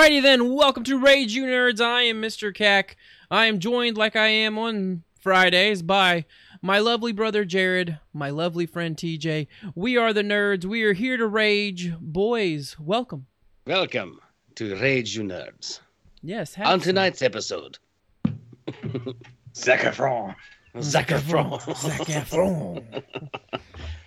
Alrighty then, welcome to Rage You Nerds. I am Mr. Cack. I am joined, like I am on Fridays, by my lovely brother Jared, my lovely friend TJ. We are the nerds. We are here to rage. Boys, welcome. Welcome to Rage You Nerds. Yes, have On some. tonight's episode, Zac Efron. Zac Efron. Zac Efron.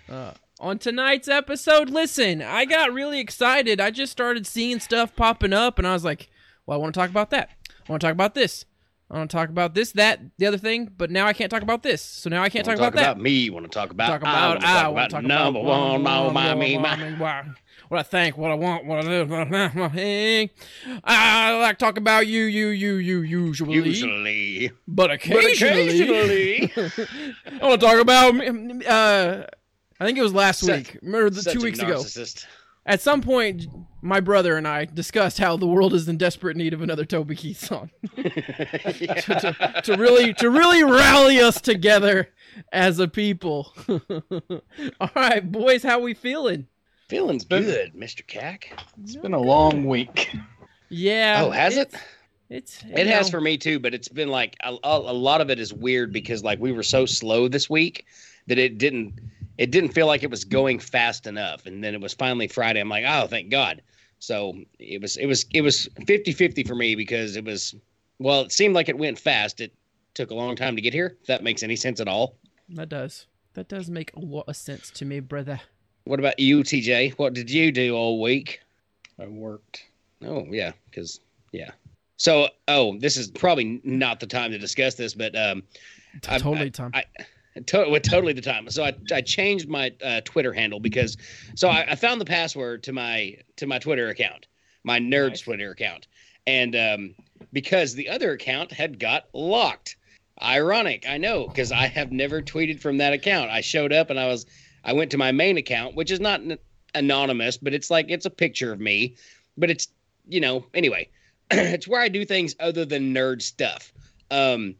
Uh, on tonight's episode, listen, I got really excited. I just started seeing stuff popping up, and I was like, well, I want to talk about that. I want to talk about this. I want to talk about this, that, the other thing, but now I can't talk about this. So now I can't talk Wanna about that. me. Want to talk about? talk I wanna talk about number one, no, my, me, my, what I think, what I want, what I do. I like to talk about you, you, you, you, usually, Usually, but occasionally, I want to talk about. Uh, I think it was last Such- week, or the two weeks ago. At some point, my brother and I discussed how the world is in desperate need of another Toby Keith song to, to, to really to really rally us together as a people. All right, boys, how we feeling? Feeling's Been- good, Mr. Cack. It's been a long week. Yeah. Oh, has it? It's It has for me too, but it's been like a, a, a lot of it is weird because like we were so slow this week that it didn't it didn't feel like it was going fast enough and then it was finally Friday I'm like oh thank god so it was it was it was 50-50 for me because it was well it seemed like it went fast it took a long time to get here if that makes any sense at all That does. That does make a lot of sense to me, brother. what about you TJ what did you do all week I worked. Oh yeah, because yeah. So oh, this is probably not the time to discuss this, but um, I- totally, Tom. I, to, well, totally the time. So I, I changed my uh, Twitter handle because so I, I found the password to my to my Twitter account, my nerds Nice. Twitter account, and um, because the other account had got locked. Ironic, I know, because I have never tweeted from that account. I showed up and I was I went to my main account, which is not n- anonymous, but it's like it's a picture of me, but it's you know anyway, it's where I do things other than nerd stuff. Um,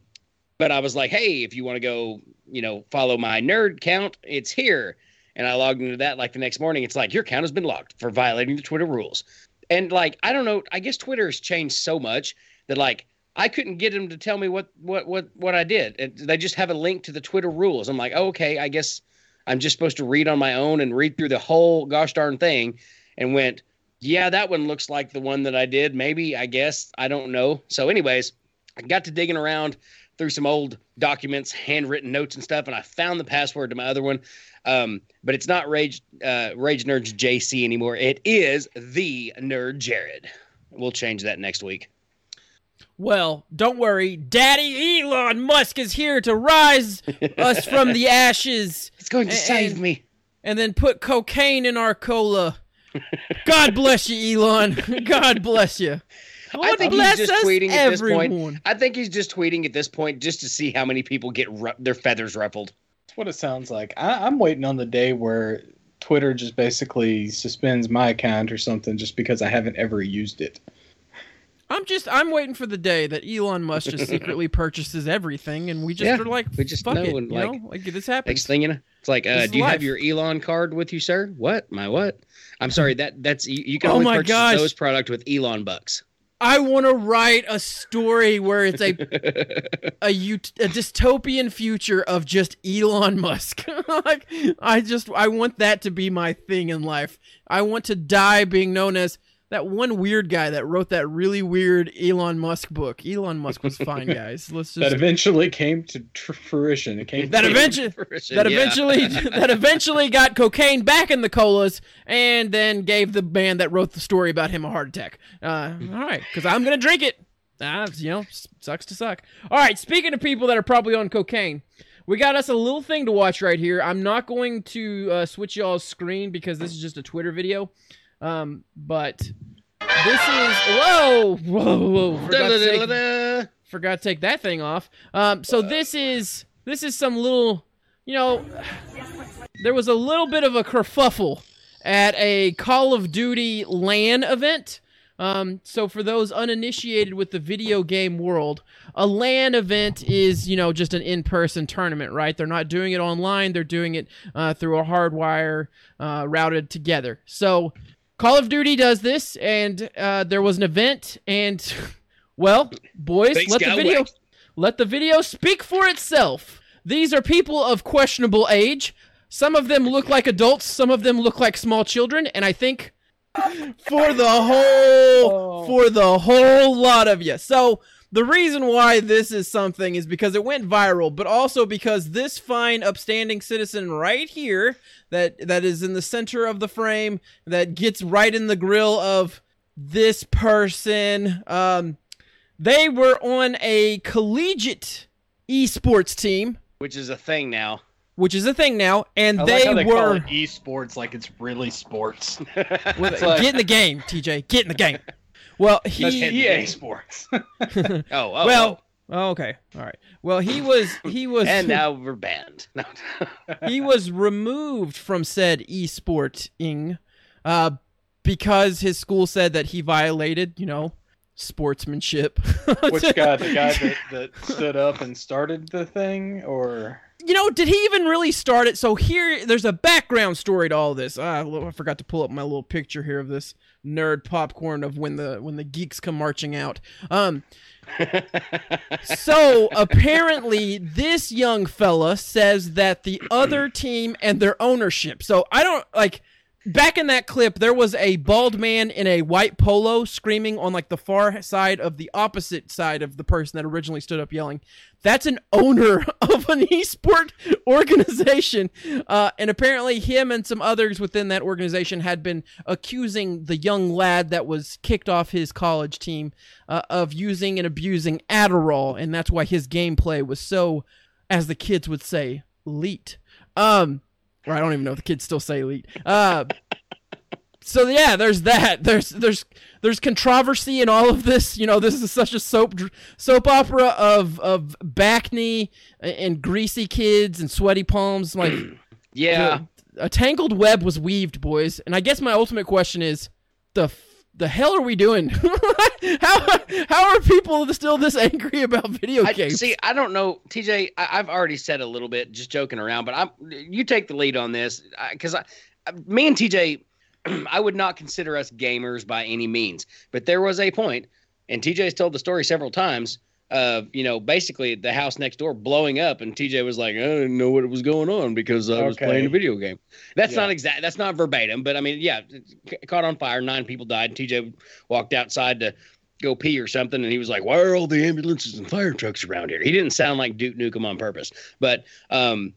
but I was like, hey, if you want to go, you know, follow my nerd count, it's here. And I logged into that like the next morning. It's like your account has been locked for violating the Twitter rules. And like, I don't know, I guess Twitter has changed so much that like I couldn't get them to tell me what what what what I did. They just have a link to the Twitter rules. I'm like, oh, okay, I guess I'm just supposed to read on my own and read through the whole gosh darn thing. And went, yeah, that one looks like the one that I did. Maybe I guess I don't know. So, anyways, I got to digging around through some old documents, handwritten notes and stuff, and I found the password to my other one. Um, but it's not Rage uh, Rage Nerds JC anymore. It is the Nerd Jared. We'll change that next week. Well, don't worry. Daddy Elon Musk is here to rise us from the ashes He's going to And- save me. and then put cocaine in our cola. God bless you, Elon. God bless you. I think bless he's just us, tweeting at this point. I think he's just tweeting at this point just to see how many people get ru- their feathers ruffled. That's what it sounds like. I, I'm waiting on the day where Twitter just basically suspends my account or something just because I haven't ever used it. I'm just I'm waiting for the day that Elon Musk just secretly purchases everything, and we just Yeah, are like, we just fuck know it, and, you like, know, like this happens. Next thing you know, it's like, uh, do you life. have your Elon card with you, sir? What? My what? I'm sorry. That that's you, you can Oh only my purchase gosh. those product with Elon bucks. I want to write a story where it's a a, ut- a dystopian future of just Elon Musk. like I just I want that to be my thing in life. I want to die being known as that one weird guy that wrote that really weird Elon Musk book. Elon Musk was fine, guys. Let's just That eventually came to tr- fruition. It came that eventually Fruition, that yeah. eventually that eventually got cocaine back in the colas and then gave the man that wrote the story about him a heart attack. Uh, all right, because I'm gonna drink it. Ah, you know, sucks to suck. All right, speaking of people that are probably on cocaine, we got us a little thing to watch right here. I'm not going to uh, switch y'all's screen because this is just a Twitter video. Um, but this is whoa, whoa, whoa! Forgot to take- forgot to take that thing off. Um, so this is this is some little, you know, there was a little bit of a kerfuffle at a Call of Duty LAN event. Um, so for those uninitiated with the video game world, a LAN event is you know just an in-person tournament, right? They're not doing it online; they're doing it uh, through a hardwire uh, routed together. So Call of Duty does this, and uh, there was an event, and well, boys, Things let the video whacked. let the video speak for itself. These are people of questionable age. Some of them look like adults, some of them look like small children, and I think for the whole Oh. for the whole lot of you. So the reason why this is something is because it went viral, but also because this fine, upstanding citizen right here, that that is in the center of the frame, that gets right in the grill of this person. Um, they were on a collegiate esports team, which is a thing now. which is a thing now, and I they, like how they call were it esports like it's really sports. like- get in the game, TJ, get in the game. Well, That's he EA Sports. Oh, oh well, oh. oh, okay, all right. Well, he was he was and now we're banned. No. he was removed from said esporting uh, because his school said that he violated, you know, sportsmanship. Which guy? The guy that, that stood up and started the thing, or you know, did he even really start it? So here, there's a background story to all this. Ah, I forgot to pull up my little picture here of this nerd popcorn of when the when the geeks come marching out. Um, so apparently, this young fella says that the other team and their ownership. So I don't like. Back in that clip, there was a bald man in a white polo screaming on like the far side of the opposite side of the person that originally stood up yelling. That's an owner of an esport organization. Uh, and apparently, him and some others within that organization had been accusing the young lad that was kicked off his college team uh, of using and abusing Adderall. And that's why his gameplay was so, as the kids would say, elite. Um, or I don't even know if the kids still say elite. Uh, so yeah, there's that. There's there's there's controversy in all of this. You know, this is such a soap soap opera of of back knee and greasy kids and sweaty palms. Like yeah. a tangled web was weaved, boys. And I guess my ultimate question is, the the hell are we doing? how how are people still this angry about video I, games? see, I don't know, TJ. I, I've already said a little bit, just joking around, but I'm. You take the lead on this because I, I, me and TJ, I would not consider us gamers by any means, but there was a point, and TJ's told the story several times. Of you know, basically the house next door blowing up, and TJ was like, "I didn't know what was going on because I was Okay. playing a video game." That's Yeah. not exact. That's not verbatim, but I mean, yeah, it caught on fire. Nine people died. And TJ walked outside to go pee or something, and he was like, "Why are all the ambulances and fire trucks around here?" He didn't sound like Duke Nukem on purpose, but um,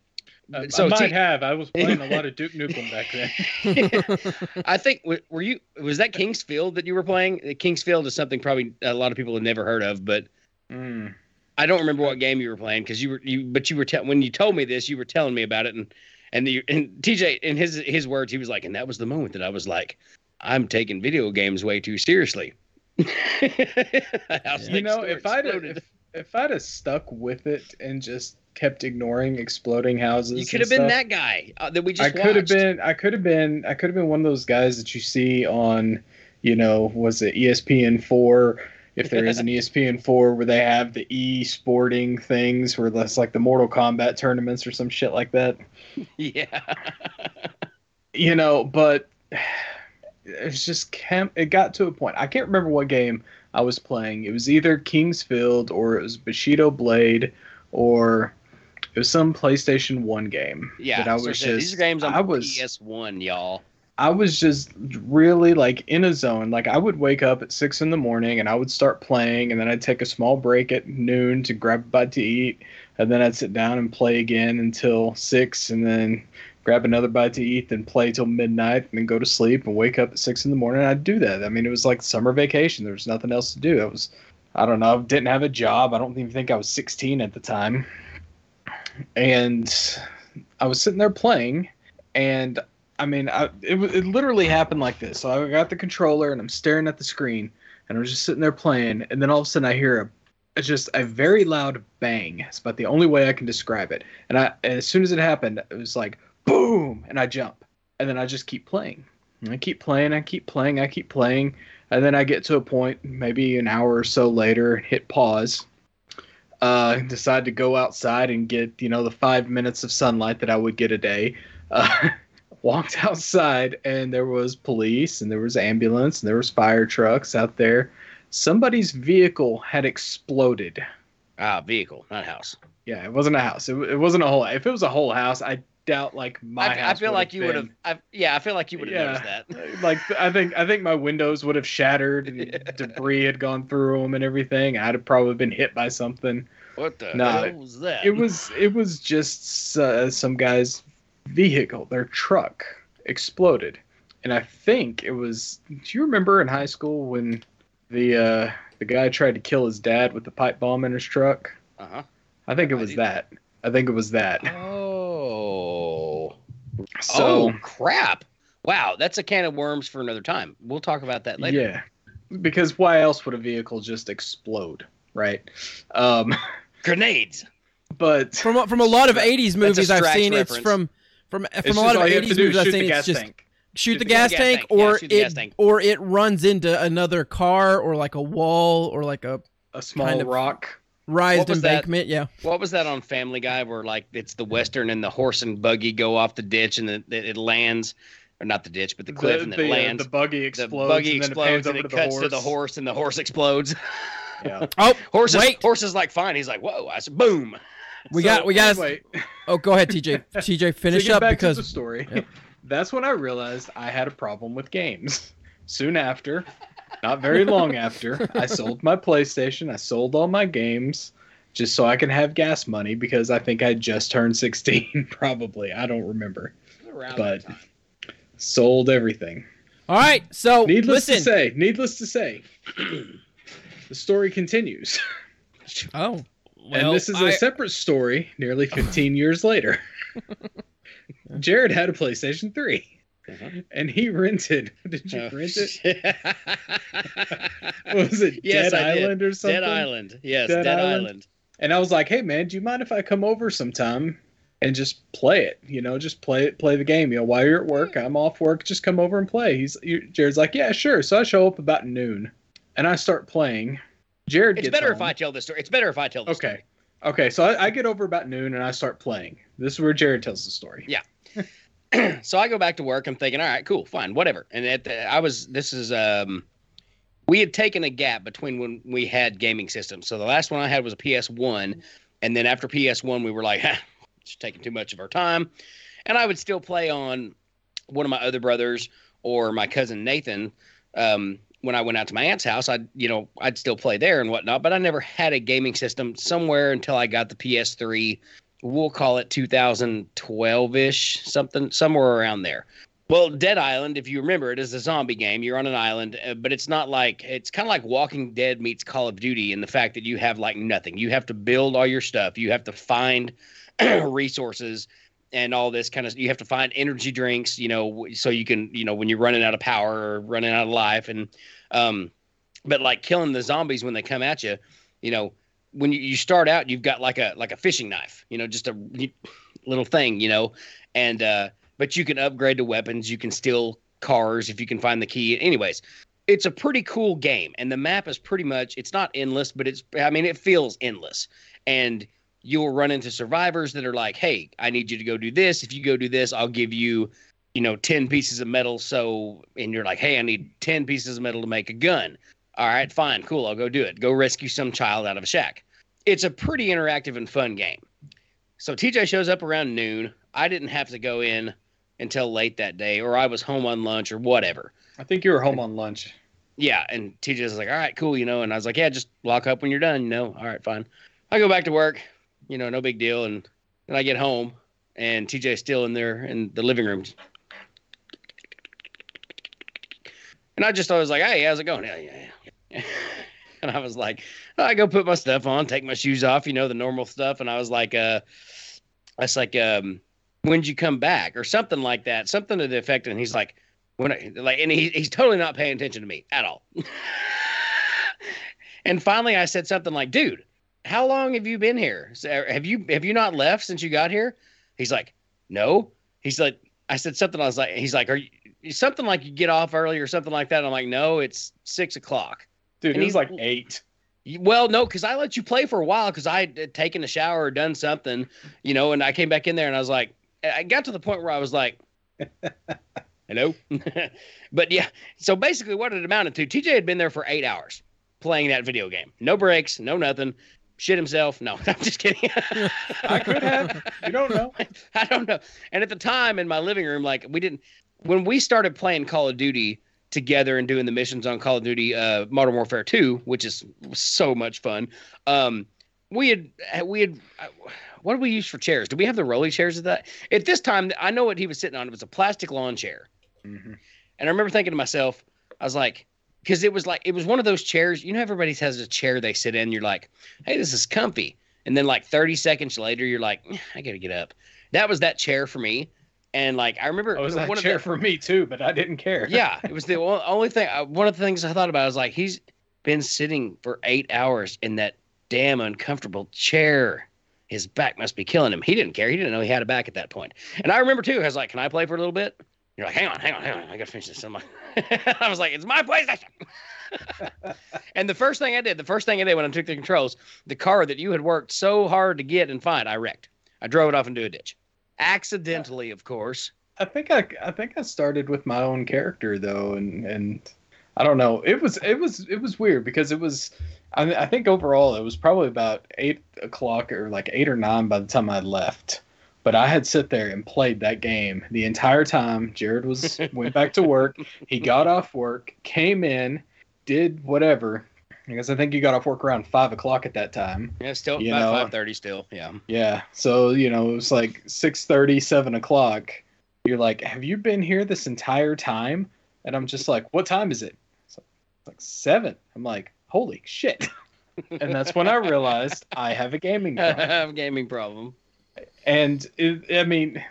Uh, So I might T- have. I was playing a lot of Duke Nukem back then. I think were you was that King's Field that you were playing? Uh, King's Field is something probably a lot of people have never heard of, but Mm. I don't remember what game you were playing because you were you. But you were te- when you told me this, you were telling me about it, and and the and TJ in his his words, he was like, and that was the moment that I was like, I'm taking video games way too seriously. You know, if I'd if, if I'd have stuck with it and just kept ignoring exploding houses, you could have been that guy uh, that we just I could have been. I could have been. I could have been one of those guys that you see on, you know, was it ESPN four? If there is an ESPN four where they have the e sporting things, where that's like the Mortal Kombat tournaments or some shit like that. Yeah. you know, but it's just cam- it got to a point. I can't remember what game I was playing. It was either King's Field or it was Bushido Blade or it was some PlayStation One game. Yeah. that I so was these just are games on I was PS1, y'all. I was just really like in a zone. Like I would wake up at six in the morning and I would start playing, and then I'd take a small break at noon to grab a bite to eat, and then I'd sit down and play again until six, and then grab another bite to eat, then play till midnight, and then go to sleep and wake up at six in the morning. I'd do that. I mean, it was like summer vacation. There was nothing else to do. It was, I don't know, didn't have a job. I don't even think I was 16 at the time, and I was sitting there playing, and I mean, I, it, it literally happened like this. So I got the controller and I'm staring at the screen, and I'm just sitting there playing, and then all of a sudden I hear a just a very loud bang. It's about the only way I can describe it. And I, as soon as it happened, it was like boom, and I jump, and then I just keep playing. And I keep playing, I keep playing, I keep playing, and then I get to a point, maybe an hour or so later, hit pause. Uh, decide to go outside and get you know the five minutes of sunlight that I would get a day. Uh, walked outside and there was police and there was ambulance and there was fire trucks out there. Somebody's vehicle had exploded. Ah, vehicle, not house. Yeah, it wasn't a house. It, it wasn't a whole. If it was a whole house, I doubt like my I, I feel like you would have. Yeah, I feel like you would have Yeah. noticed that. like I think I think my windows would have shattered and debris had gone through them and everything. I'd have probably been hit by something. What the Nah, hell was that? It was it was just uh, some guy's vehicle, their truck exploded, and I think it was. Do you remember in high school when the uh, the guy tried to kill his dad with the pipe bomb in his truck? Uh huh. I think it was do. that. I think it was that. Oh. So oh crap! Wow, that's a can of worms for another time. We'll talk about that later. yeah, because why else would a vehicle just explode, right? Um, Grenades. but From a- from a lot of '80s movies I've Strax seen, it's reference. From from it's a lot of all you have to '80s movies I've shoot seen. It's just tank. shoot the gas gas tank, tank. Or shoot the it tank. or it runs into another car or like a wall or like a A small kind of- rock. raised was that? Yeah, What was that on Family Guy where like it's the western and the horse and buggy go off the ditch and it, it lands, or not the ditch but the cliff and the, it uh, lands. the buggy explodes. the explodes. buggy and then explodes it and over it to cuts horse. to the horse and the horse explodes. Yeah. Oh, horse is wait. horse is like fine. He's like whoa. I said boom. We So, got we got. Anyway, Oh, go ahead, TJ. TJ, finish to up back because to the story. Yep. That's when I realized I had a problem with games. Soon after, not very long after, I sold my PlayStation. I sold all my games just so I can have gas money because I think I just turned 16. Probably, I don't remember. But- Sold everything. all right. So Needless listen. to say, needless to say, the story continues. Oh, well, and this is a I- separate story nearly 15 years later. Jared had a PlayStation 3 Mhm. and he rented. Did you Oh, rent it? What was it? Yes, Dead I did. Island or something? Dead Island. Yes, Dead Dead, Island? Island. And I was like, "Hey man, do you mind if I come over sometime and just play it? You know, just play it, play the game. You know, while you're at work, I'm off work, just come over and play." He's you, Jared's like, "Yeah, sure." So I show up about noon, and I start playing. Jared It's better if. I tell the story. It's better if I tell the Okay. Okay, so I, I get over about noon and I start playing. This is where Jared tells the story. Yeah. so I go back to work. I'm thinking, all right, cool, fine, whatever. And at the, I was, this is, um, we had taken a gap between when we had gaming systems. So the last one I had was a PS1, and then after PS1, we were like, it's taking too much of our time. And I would still play on one of my other brothers or my cousin Nathan. Um, when I went out to my aunt's house, I'd you know I'd still play there and whatnot, but I never had a gaming system somewhere until I got the PS3. We'll call it 2012 ish, something somewhere around there. Well, Dead Island, if you remember, it is a zombie game. You're on an island, uh, but it's not like it's kind of like Walking Dead meets Call of Duty in the fact that you have like nothing. You have to build all your stuff. You have to find resources and all this kind of. You have to find energy drinks, you know, so you can, you know, when you're running out of power or running out of life, and um, but like killing the zombies when they come at you, you know, when you, you start out, you've got like a like a fishing knife, you know, just a little thing, you know, and uh, but you can upgrade to weapons. You can steal cars if you can find the key. Anyways, it's a pretty cool game, and the map is pretty much it's not endless, but it's I mean it feels endless, and you'll run into survivors that are like, hey, I need you to go do this. If you go do this, I'll give you you know 10 pieces of metal. So and you're like hey i need 10 pieces of metal to make a gun. All right fine cool i'll go do it. Go rescue some child out of a shack. It's a pretty interactive and fun game. So tj shows up around noon. I didn't have to go in until late that day or i was home on lunch or whatever. I think you were home on lunch. yeah and tj was like all right cool you know and i was like yeah just lock up when you're done you know all right fine. I go back to work you know no big deal and then i get home and tj's still in there in the living room And I just always like, hey, how's it going? Yeah, yeah, yeah. and I was like, I go put my stuff on, take my shoes off, you know, the normal stuff. And I was like, uh, I was like, um, when'd you come back or something like that, something to the effect. And he's like, when I, like, and he, he's totally not paying attention to me at all. and finally I said something like, dude, how long have you been here? Uh, have you, have you not left since you got here? He's like, no. He's like, I said something. I was like, he's like, are you, something like you get off early or something like that. I'm like, no, it's six o'clock. Dude, And it was he's- like eight. Well, no, because I let you play for a while because I had uh, taken a shower or done something, you know, and I came back in there and I was like, I got to the point where I was like, Hello. but yeah, so basically, what it amounted to, TJ had been there for eight hours playing that video game. No breaks, no nothing. Shit himself. No, I'm just kidding. I could have. You don't know. I don't know. And at the time in my living room, like we didn't when we started playing Call of Duty together and doing the missions on Call of Duty uh, Modern Warfare 2, which is so much fun. Um, we had we had what did we use for chairs? Did we have the rolly chairs at that? At this time, I know what he was sitting on. It was a plastic lawn chair. Mm-hmm. And I remember thinking to myself, I was like, because it was like it was one of those chairs. You know, everybody has a chair they sit in. You're like, hey, this is comfy. And then like 30 seconds later, you're like, I gotta get up. That was that chair for me. And like I remember, Oh, was that one of chair the- for me too, but I didn't care. yeah, it was the only thing. uh, One of the things I thought about was like he's been sitting for eight hours in that damn uncomfortable chair. His back must be killing him. He didn't care. He didn't know he had a back at that point. And I remember too. I was like, "Can I play for a little bit?" You're like, "Hang on, hang on, hang on. I gotta finish this." I'm like, I was like, "It's my PlayStation." and the first thing I did, the first thing I did when I took the controls, the car that you had worked so hard to get and find, I wrecked. I drove it off into a ditch, accidentally, of course. I think I, I think I started with my own character though, and and I don't know. It was it was it was weird because it was. I, I think overall it was probably about eight o'clock or like eight or nine by the time I left. But I had sit there and played that game the entire time. Jared was went back to work. He got off work, came in, did whatever. I guess I think you got off work around five o'clock at that time. Yeah, still You about five thirty. Still, yeah. Yeah. So, you know, it was like 6:30, 7 o'clock. You're like, have you been here this entire time? And I'm just like, what time is it? It's like, it's like seven. I'm like, holy shit. and that's when I realized I have a gaming I have a gaming problem. And it, I mean,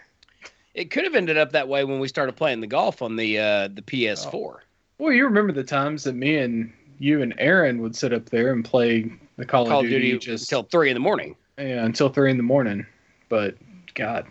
It could have ended up that way when we started playing the golf on the uh, the PS4. well, you remember the times that me and you and Aaron would sit up there and play the Call, Call of of Duty, Duty just until three in the morning. yeah, until three in the morning. But God,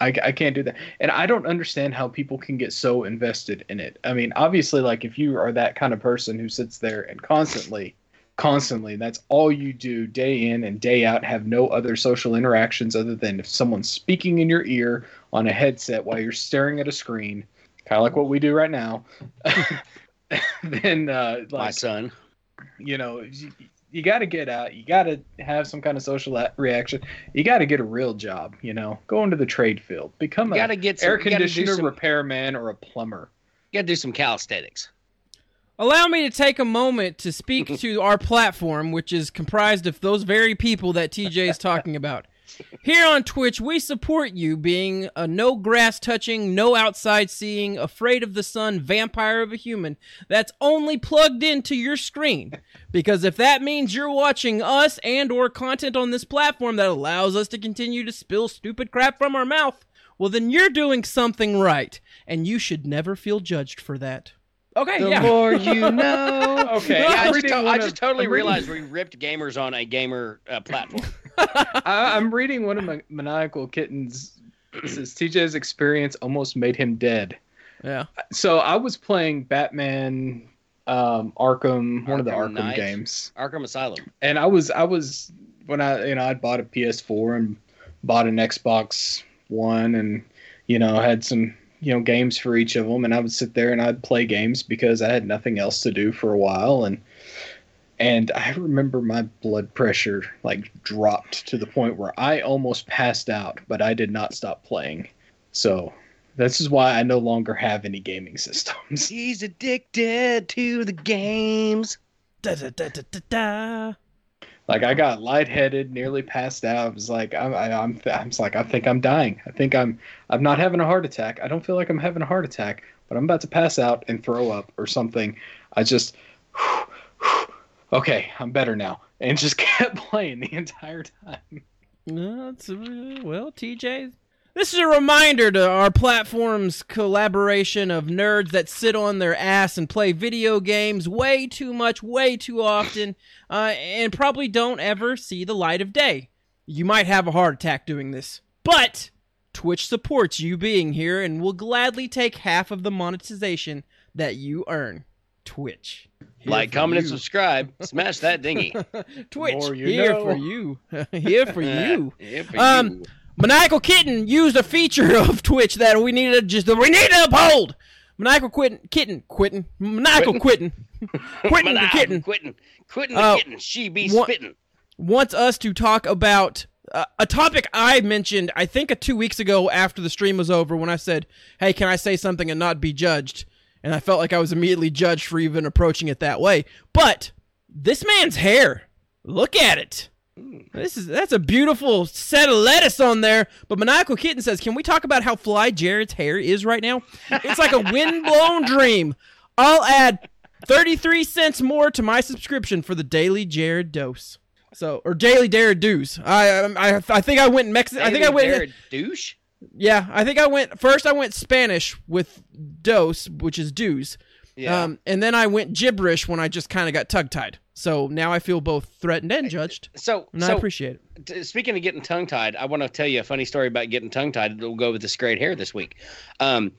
I, I can't do that. And I don't understand how people can get so invested in it. I mean, obviously, like if you are that kind of person who sits there and constantly, constantly, that's all you do day in and day out, have no other social interactions other than if someone's speaking in your ear on a headset while you're staring at a screen, kind of like what we do right now. then, uh, My son. you know, you, you got to get out. You got to have some kind of social reaction. You got to get a real job. You know, go into the trade field, become You a got to get some, air gotta conditioner some, repairman or a plumber. you gotta do some calisthenics. Allow me to take a moment to speak to our platform, which is comprised of those very people that TJ is talking about. Here on Twitch, we support you being a no grass touching, no outside seeing, afraid of the sun vampire of a human that's only plugged into your screen. Because if that means you're watching us and or content on this platform that allows us to continue to spill stupid crap from our mouth, well then you're doing something right, and you should never feel judged for that. Okay, The yeah. more you know. Okay, Yeah, I just, to- I just totally I'm reading- realized we ripped gamers on a gamer uh, platform. I, I'm reading one of my maniacal kittens. This is TJ's experience almost made him dead. Yeah. So I was playing Batman, um, Arkham, one of the Arkham Arkham Knight. games. Arkham Asylum. and I was I was when I you know I'd bought a PS4 and bought an Xbox One and you know had some you know games for each of them and I would sit there and I'd play games because I had nothing else to do for a while and and I remember my blood pressure like dropped to the point where I almost passed out but I did not stop playing so this is why I no longer have any gaming systems He's addicted to the games. Da, da, da, da, da, da. Like I got lightheaded, nearly passed out. I was like, I'm, I, I'm, I was like, I think I'm dying. I think I'm, I'm not having a heart attack. I don't feel like I'm having a heart attack, but I'm about to pass out and throw up or something. I just, okay, I'm better now, and just kept playing the entire time. No, it's, well, TJ. This is a reminder to our platform's collaboration of nerds that sit on their ass and play video games way too much, way too often, uh, and probably don't ever see the light of day. You might have a heart attack doing this, but Twitch supports you being here and will gladly take half of the monetization that you earn. Twitch. Here like, for comment, and subscribe. Smash that dingy. Twitch. More you here for you. here for you. Yeah, for Um, you. Maniacal Kitten used a feature of Twitch that we needed to just we need to uphold. Maniacal Kitten, Kitten, Quitten, Maniacal Quitten, Quitten the Kitten. Quitting Uh, the kitten. She be spitting. wants us to talk about uh, a topic I mentioned, I think, uh, two weeks ago after the stream was over when I said, Hey, can I say something and not be judged? And I felt like I was immediately judged for even approaching it that way. But this man's hair, look at it. This is that's a beautiful set of lettuce on there. But Maniacal Kitten says, Can we talk about how fly Jared's hair is right now? It's like a windblown dream. I'll add 33 cents more to my subscription for the daily Jared dose. So or daily Jared dues. I um, I I think I went Mexican. I think I went. Jared douche. Yeah, I think I went first. I went Spanish with dose, which is dues. Yeah. Um, and then I went gibberish when I just kind of got tongue tied. So now I feel both threatened and judged, so, and I appreciate it. t- speaking of getting tongue tied, I want to tell you a funny story about getting tongue tied. It'll go with this great hair this week. Um,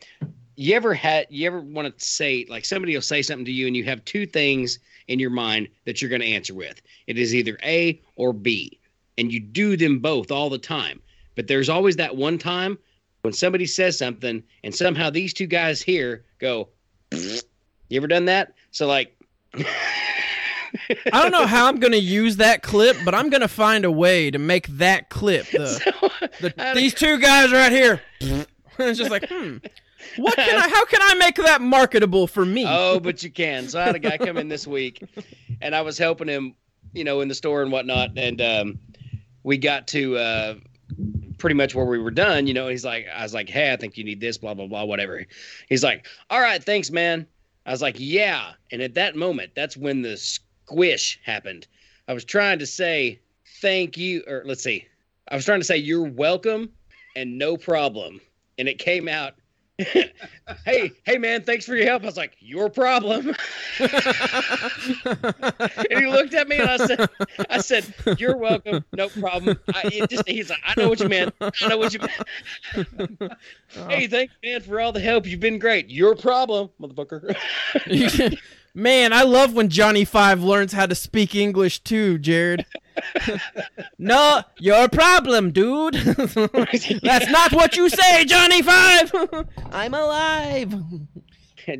you ever had? You ever want to say like somebody will say something to you, and you have two things in your mind that you're going to answer with. It is either A or B, and you do them both all the time. But there's always that one time when somebody says something, and somehow these two guys here go. You ever done that? So like. I don't know how I'm gonna use that clip, but I'm gonna find a way to make that clip the, the these two guys right here. it's just like, hmm, what can I? How can I make that marketable for me? Oh, but you can. So I had a guy come in this week, and I was helping him, you know, in the store and whatnot, and um, we got to uh, pretty much where we were done. You know, he's like, I was like, hey, I think you need this, blah blah blah, whatever. He's like, all right, thanks, man. I was like, yeah. And at that moment, that's when the squish happened. I was trying to say thank you, or let's see, I was trying to say you're welcome and no problem, and it came out. hey, hey, man, thanks for your help. I was like, your problem. and he looked at me and I said, I said, you're welcome, no problem. I, it just, he's like, I know what you meant. I know what you meant. hey, thanks, man, for all the help. You've been great. Your problem, motherfucker. Man, I love when Johnny Five learns how to speak English too, Jared. no, your problem, dude. That's not what you say, Johnny Five. I'm alive.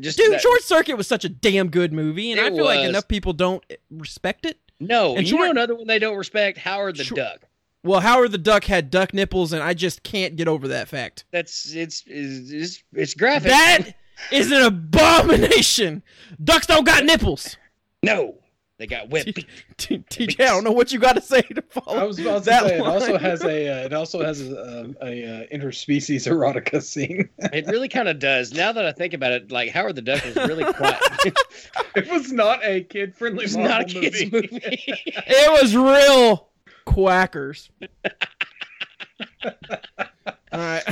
just Dude, that- Short Circuit was such a damn good movie, and It I feel like enough people don't respect it. No, and you know another one they don't respect? Howard the Short- Duck. Well, Howard the Duck had duck nipples, and I just can't get over that fact. That's it's it's it's, it's graphic. That is an abomination. Ducks don't got nipples. no, they got whipped. T- TJ, I don't know what you got to say to follow. I was about to that say it also has a uh, it also has a, um, a uh, interspecies erotica scene. It really kind of does. Now that I think about it, like Howard the Duck was really quiet. it was not a kid friendly. it's not a kids movie. It was real quackers. All right.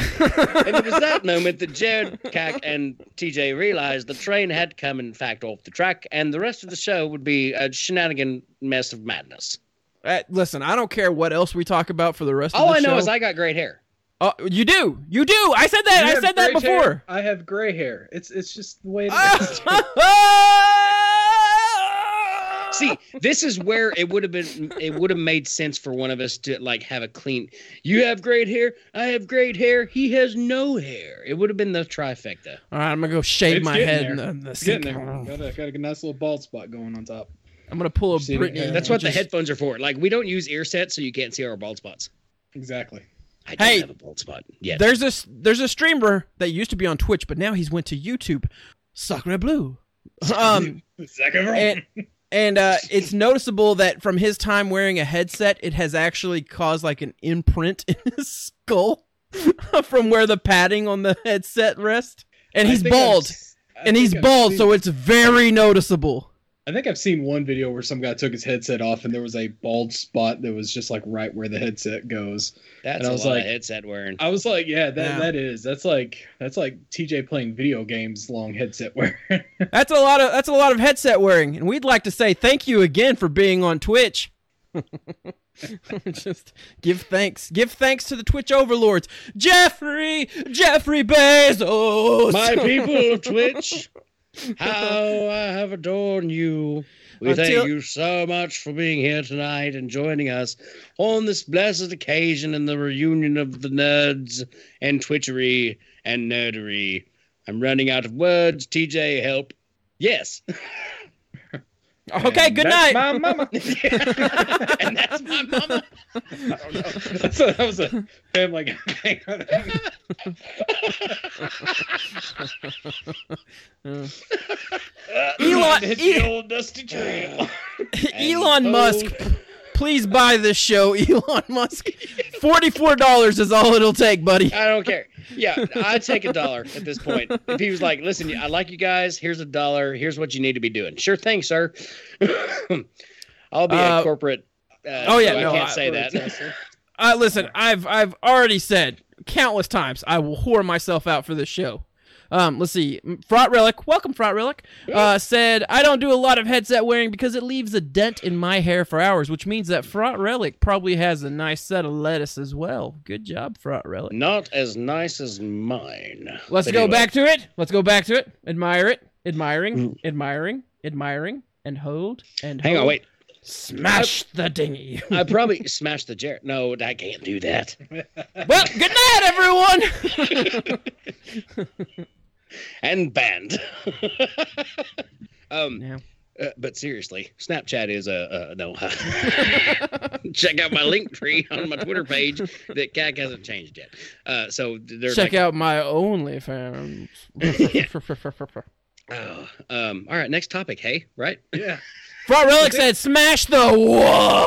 and it was that moment that Jared, Cack, and TJ realized the train had come, in fact, off the track, and the rest of the show would be a shenanigan mess of madness. Uh, listen, I don't care what else we talk about for the rest All of I know show. is I got great hair. Oh, you do. You do. I said that. You I said that before. hair. I have gray hair. It's it's just the way it is. See, this is where it would have been. It would have made sense for one of us to like have a clean. You have great hair. I have great hair. He has no hair. It would have been the trifecta. All right, I'm gonna go shave It's my head there. in the, in the It's getting sink. there. Got a, got a nice little bald spot going on top. I'm gonna pull a Britney. That's what the headphones are for. Like we don't use ear sets, so you can't see our bald spots. Exactly. I don't Hey, have a bald spot yet. There's this. There's a streamer that used to be on Twitch, but now he's went to YouTube. Sacre Blue. Um, Second roll. and and uh, it's noticeable that from his time wearing a headset, it has actually caused like an imprint in his skull from where the padding on the headset rests. And he's I've bald, and he's I've bald, seen- so it's very noticeable. I think I've seen one video where some guy took his headset off and there was a bald spot that was just like right where the headset goes. That's and I a was lot like- of headset wearing. I was like, yeah, that Yeah. that is. That's like that's like TJ playing video games long headset wearing. That's a lot of that's a lot of headset wearing, and we'd like to say thank you again for being on Twitch. Just give thanks, give thanks to the Twitch overlords, Jeffrey, Jeffrey Bezos. My people of Twitch, how I have adored you. We Until- thank you so much for being here tonight and joining us on this blessed occasion in the reunion of the nerds and twitchery and nerdery. I'm running out of words. TJ, help. Yes. Okay, good night. My mama. and that's my mama. I don't know. That's a, that was a family guy thing. Elon- the old dusty trail. Elon Musk, please buy this show. Elon Musk, forty-four dollars is all it'll take, buddy. I don't care. Yeah, I'd take a dollar at this point. If he was like, listen, I like you guys. Here's a dollar. Here's what you need to be doing. Sure thing, sir. I'll be Uh, a corporate. Uh, oh, yeah, so no, I can't I- say that. Uh, listen, I've I've already said countless times I will whore myself out for this show. Um, let's see. Fraught Relic, welcome, Fraught Relic. Uh, said I don't do a lot of headset wearing because it leaves a dent in my hair for hours, which means that Fraught Relic probably has a nice set of lettuce as well. Good job, Fraught Relic. Not as nice as mine. Let's But go anyway. back to it. Let's go back to it. Admire it. Admiring. Admiring. Admiring. And hold. And Hang on, wait. Smash the dinghy. I probably smashed the Jared. No, I can't do that. well, good night, everyone. And banned. um, Yeah. uh, but seriously, Snapchat is a uh, no. Check out my link tree on my Twitter page that CAC hasn't changed yet. Uh, so they're Check like, out my OnlyFans. Oh, um, all right, next topic. Hey, right? Yeah. Front Relic said, "Smash the wall."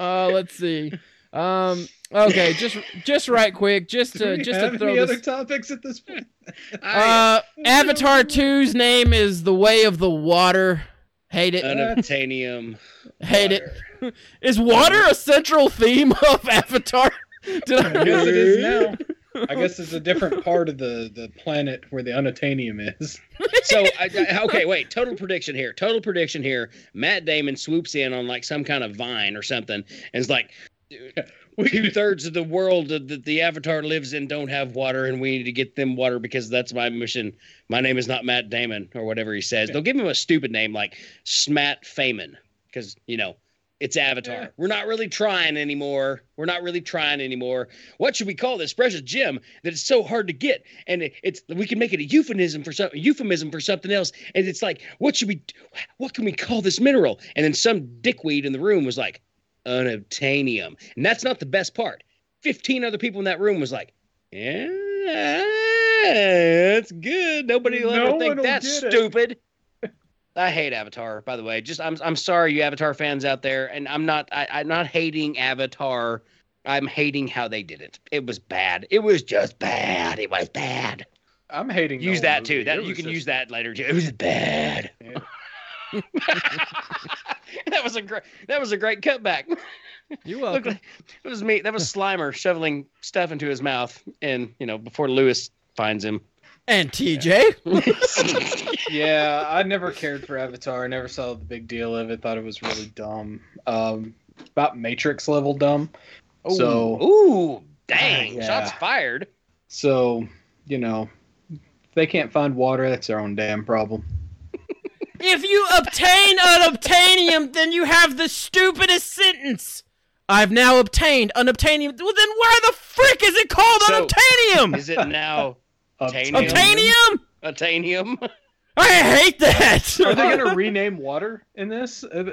uh, let's see. Um, okay, just just right quick, just Do to we just have to throw any other topics at this point? Uh, Avatar 2's name is the Way of the Water. Hate it. unobtainium. Hate it. Is water a central theme of Avatar? Did I I? guess it is now. I guess it's a different part of the, the planet where the unobtainium is. So, I, I- okay, wait. Total prediction here. Total prediction here. Matt Damon swoops in on like some kind of vine or something, and is like, two thirds of the world that the Avatar lives in don't have water, and we need to get them water because that's my mission. My name is not Matt Damon or whatever he says. They'll give him a stupid name like Smat Feynman because you know it's Avatar. Yeah. We're not really trying anymore. We're not really trying anymore. What should we call this precious gem that it's so hard to get? And it, it's we can make it a euphemism for some euphemism for something else. And it's like, what should we? What can we call this mineral? And then some dickweed in the room was like, unobtainium. And that's not the best part. Fifteen other people in that room was like, yeah, that's good. Nobody will No ever think that's stupid. I hate Avatar, by the way. Just I'm I'm sorry, you Avatar fans out there, and I'm not I, I'm not hating Avatar. I'm hating how they did it. It was bad. It was just bad. It was bad. I'm hating. Use that movie. too. That It you can just- use that later. too. It was bad. Yeah. that was a great. That was a great cutback. You Look, welcome. like- it was me. That was Slimer shoveling stuff into his mouth, and you know before Lewis finds him. And TJ. Yeah, I never cared for Avatar. I never saw the big deal of it. Thought it was really dumb. Um, about Matrix level dumb. So, Ooh, dang! Yeah. Shots fired. so you know, if they can't find water. That's their own damn problem. If you obtain unobtainium, then you have the stupidest sentence. I've now obtained unobtainium. Well, then why the frick is it called So- unobtainium? Is it now Obtainium. Obtainium? Obtainium? I hate that. Are they going to rename water in this? Is,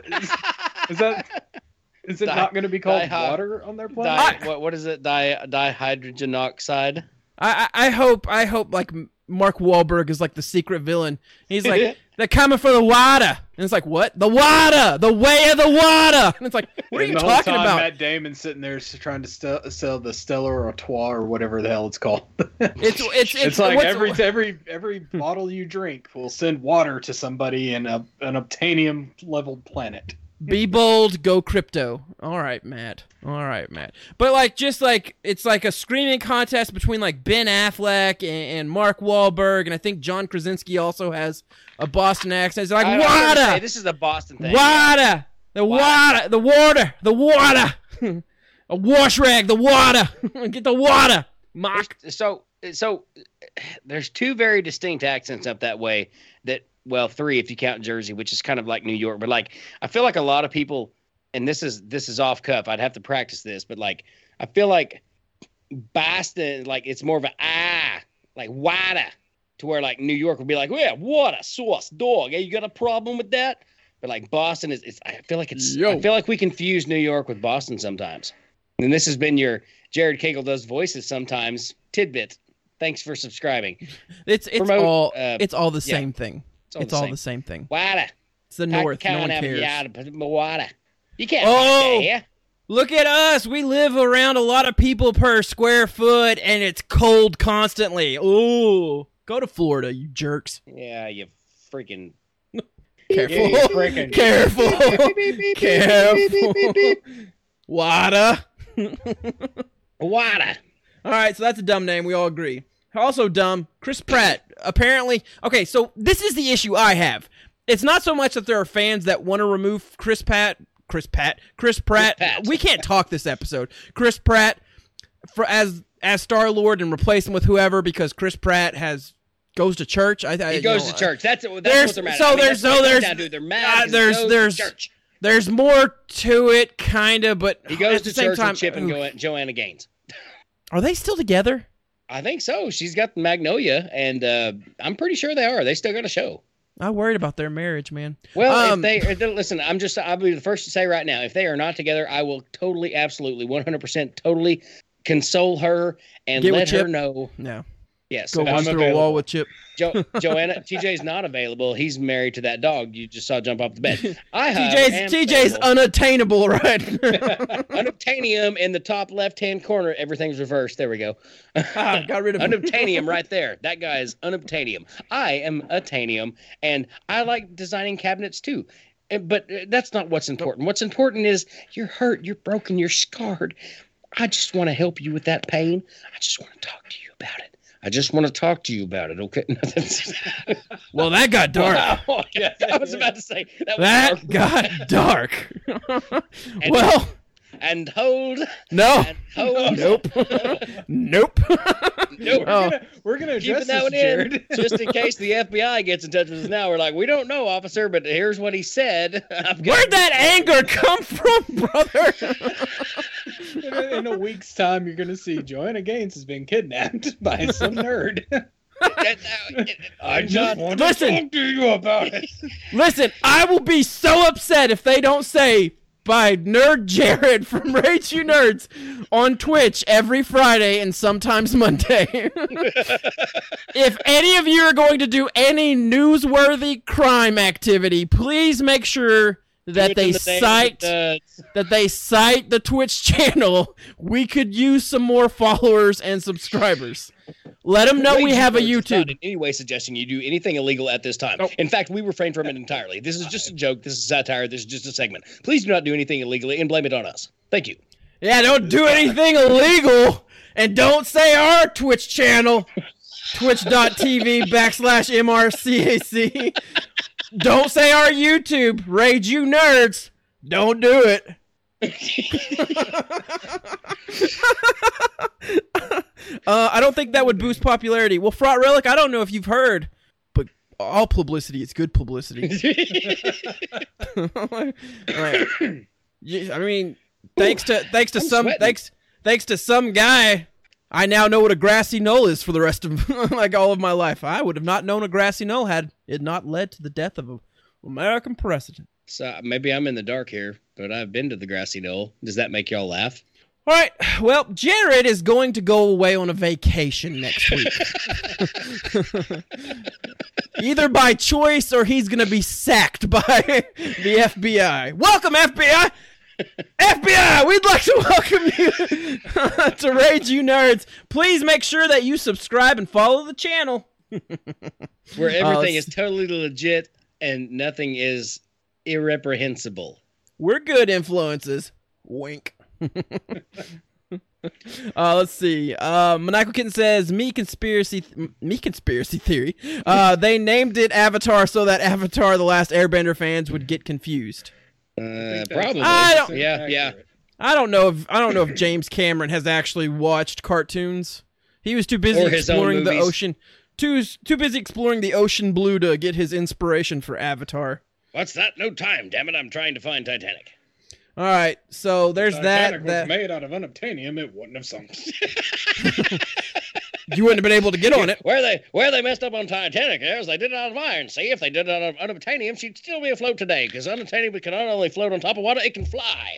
is that is it Di- not going to be called di- water on their planet? Di- what what is it? Di dihydrogen oxide. I, I I hope I hope like Mark Wahlberg is like the secret villain. He's like they're coming for the water, and it's like what? The water, the way of the water. And it's like what are And you talking about? Matt Damon sitting there trying to sell the Stella Artois or whatever the hell it's called. It's it's it's, It's like every every every bottle you drink will send water to somebody in a, an obtainium leveled planet. Be bold, go crypto. All right, Matt. All right, Matt. But like, just like it's like a screaming contest between like Ben Affleck and, and Mark Wahlberg, and I think John Krasinski also has a Boston accent. It's like I- I say, water, this is a Boston thing. water, the water, the water, the water. a wash rag, the water. Get the water. So so there's two very distinct accents up that way. That well, three if you count Jersey, which is kind of like New York. But like, I feel like a lot of people, and this is this is off cuff. I'd have to practice this, but like, I feel like Boston, like it's more of a ah, like wada, to where like New York would be like, yeah, what a sauce dog. Hey, you got a problem with that? But like Boston is, it's, I feel like it's, Yo. I feel like we confuse New York with Boston sometimes. And this has been your Jared Cagle does voices sometimes tidbit. Thanks for subscribing. It's it's Promote, all uh, it's all the yeah. same thing. It's all, it's the, all same. the same thing. Wada. It's the north. No one cares. Wada. You can't. Oh! Yeah. Look at us. We live around a lot of people per square foot, and it's cold constantly. Ooh, go to Florida, you jerks. Yeah, you freaking. Careful. Yeah, freaking- Careful. Careful. Wada. Wada. All right, so that's a dumb name. We all agree. Also dumb, Chris Pratt. Apparently, okay. So this is the issue I have. It's not so much that there are fans that want to remove Chris Pratt, Chris Pratt, Chris Pratt. Pratt. We can't talk this episode. Chris Pratt for as as Star Lord and replace him with whoever because Chris Pratt has goes to church. I, I He you goes know, to church. That's, that's there's- what they're mad so. I mean, there's- that's so what it comes there's- down to. They're mad uh, there's- there's- church. There's more to it, kind of, but He goes at the to same church time, with Chip and Joanna Gaines. are they still together? I think so. She's got Magnolia, and uh, I'm pretty sure they are. They still got a show. I'm worried about their marriage, man. Well, Um, if they if they- listen, I'm just I'll be the first to say right now, if they are not together, I will totally, absolutely, 100, percent totally console her and let her know. No, Yes, go I'm run through a wall with Chip. Jo- Joanna TJ's not available. He's married to that dog you just saw jump off the bed. I have TJ's TJ's unattainable, right? unobtainium in the top left hand corner. Everything's reversed. There we go. Ah, got rid of. Unobtainium right there. That guy is unobtainium. I am attainium, and I like designing cabinets too. But uh, that's not what's important. What's important is you're hurt, you're broken, you're scarred. I just want to help you with that pain. I just want to talk to you about it. I just want to talk to you about it. Okay. Well, that got dark. Wow. I was about to say that. Was That dark. got dark. well, and hold no. and hold. Nope. nope. Nope. Oh. We're gonna Keeping address that this, one Jared. in, just in case the FBI gets in touch with us now. We're like, we don't know, officer, but here's what he said. I've Where'd that anger come from, brother? in, a, in a week's time, you're gonna see Joanna Gaines has been kidnapped by some nerd. I just want to Listen. talk to you about it. Listen, I will be so upset if they don't say by Nerd Jared from Rage You Nerds on Twitch every Friday and sometimes Monday. if any of you are going to do any newsworthy crime activity, please make sure that they cite that they cite the Twitch channel. We could use some more followers and subscribers. Let them know we have a YouTube. In any way, suggesting you do anything illegal at this time. Nope. In fact, we refrain from it entirely. This is just a joke. This is satire. This is just a segment. Please do not do anything illegally and blame it on us. Thank you. Yeah, don't do anything illegal. And don't say our Twitch channel, twitch.tv backslash MRCAC. Don't say our YouTube, Rage You Nerds. Don't do it. uh, I don't think that would boost popularity. Well, Fraught Relic, I don't know if you've heard, but all publicity is good publicity. All right. Yeah, I mean, thanks to thanks to I'm some sweating. thanks thanks to some guy, I now know what a grassy knoll is for the rest of like all of my life. I would have not known a grassy knoll had it not led to the death of a American president. So maybe I'm in the dark here, but I've been to the grassy knoll. Does that make y'all laugh? All right. Well, Jared is going to go away on a vacation next week. Either by choice or he's going to be sacked by the FBI. Welcome, FBI! FBI, we'd like to welcome you to Rage You Nerds. Please make sure that you subscribe and follow the channel. Where everything it's- is totally legit and nothing is irreprehensible. We're good influences. Wink. uh, let's see. Uh, Maniacal Kitten says, "Me conspiracy, th- me conspiracy theory." Uh, they named it Avatar so that Avatar: The Last Airbender fans would get confused. Uh, probably. I don't- Yeah, yeah. I don't know if I don't know if James Cameron has actually watched cartoons, He was too busy Or his own exploring the ocean. Too too busy exploring the ocean blue to get his inspiration for Avatar. What's that? No time, damn it! I'm trying to find Titanic. All right, so there's Titanic that. That was made out of unobtainium. It wouldn't have sunk. you wouldn't have been able to get on it. Where they where they messed up on Titanic is they did it out of iron. See, if they did it out of unobtainium, she'd still be afloat today. Because unobtainium can not only float on top of water, it can fly.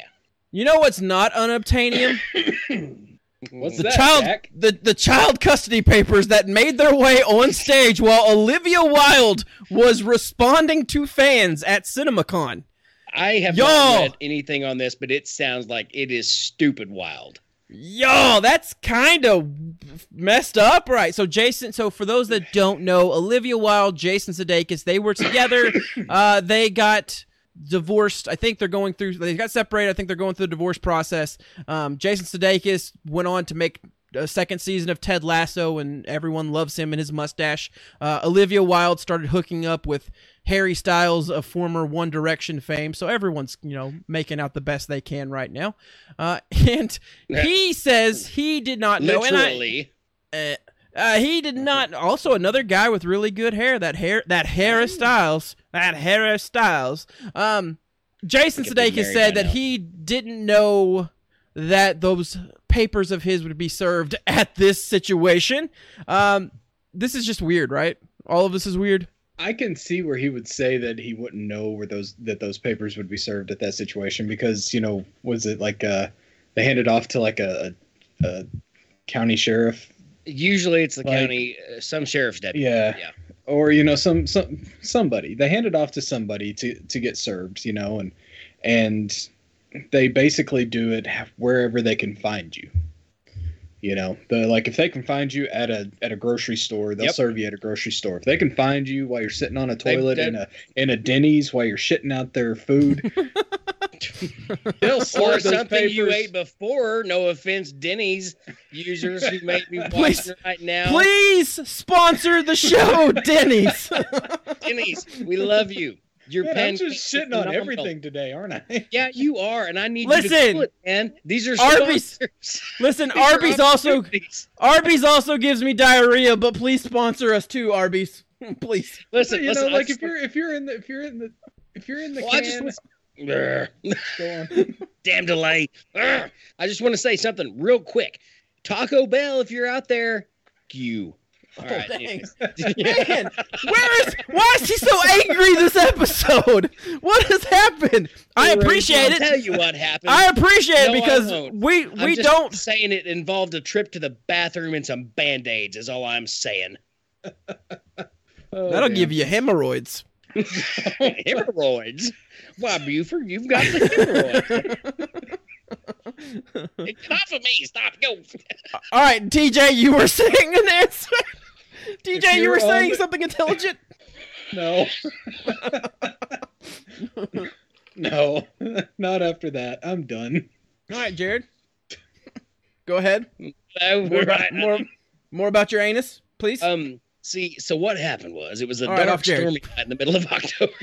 You know what's not unobtainium? What's the that, child Jack? the, the child custody papers that made their way on stage while Olivia Wilde was responding to fans at CinemaCon. I have Yo! not read anything on this, but it sounds like it is stupid wild. Yo, that's kind of messed up, right? So Jason, so for those that don't know, Olivia Wilde, Jason Sudeikis, they were together. uh, they got divorced. I think they're going through. They got separated. I think they're going through the divorce process. Um, Jason Sudeikis went on to make a second season of Ted Lasso, and everyone loves him and his mustache. Uh, Olivia Wilde started hooking up with Harry Styles of former One Direction fame, so everyone's you know making out the best they can right now. Uh, and he says he did not know, and I, Literally. uh, uh, he did not. Also, another guy with really good hair. That hair. That Harry Styles. That Harry Styles. Um, Jason Sudeikis said that he didn't know that those papers of his would be served at this situation. Um, this is just weird, right? All of this is weird. I can see where he would say that he wouldn't know where those that those papers would be served at that situation because you know was it like uh they handed off to like a, a county sheriff Usually it's the Like- county, uh, some sheriff's deputy. yeah Yeah. or you know some some somebody they hand it off to somebody to to get served you know and and they basically do it wherever they can find you you know the like if they can find you at a at a grocery store they'll Yep. serve you at a grocery store if they can find you while you're sitting on a toilet in a in a denny's while you're shitting out their food they'll Or serve those something you ate before. No offense, Denny's users who may be Please- watching right now. Please sponsor the show, Denny's. Denny's, we love you. Your Man, I'm just shitting on everything today, aren't I? Yeah, you are, and I need you to Listen, do it, man. These are Arby's- Listen, These Arby's also. Arby's also gives me diarrhea, but please sponsor us too, Arby's. please. Listen, you listen. know, like just if you're if you're in the if you're in the if you're in the Well, I can, just was- go on. damn delay. I just want to say something real quick. Taco Bell, if you're out there, you. All Oh, right. thanks. Man, where is why is he so angry this episode? What has happened? I appreciate I'll tell you what happened. I appreciate No, it because won't. we I'm we just don't saying it involved a trip to the bathroom and some band-aids is all I'm saying. Oh, that'll damn. give you hemorrhoids. hemorrhoids. Why, Buford, you've got the hemorrhoids. Get off of me. Stop. Go. All right, TJ, you were saying an answer. TJ, you were saying the- something intelligent. No. no. Not after that. I'm done. All right, Jared. Go ahead. More we're about, more, more about your anus, please. Um. See, so what happened was it was a All right, dark, off Jared. stormy night in the middle of October.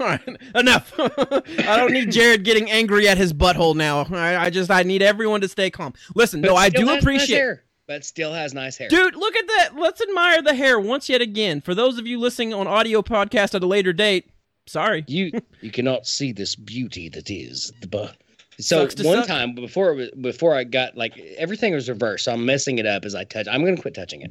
All right, enough. I don't need Jared getting angry at his butthole now. I, I just I need everyone to stay calm. Listen, no, I do has nice appreciate. But still has nice hair. Dude, look at that. Let's admire the hair once yet again. For those of you listening on audio podcast at a later date, sorry. You you cannot see this beauty that is the butt. So one suck. time before before I got like everything was reversed, so I'm messing it up as I touch. I'm gonna quit touching it.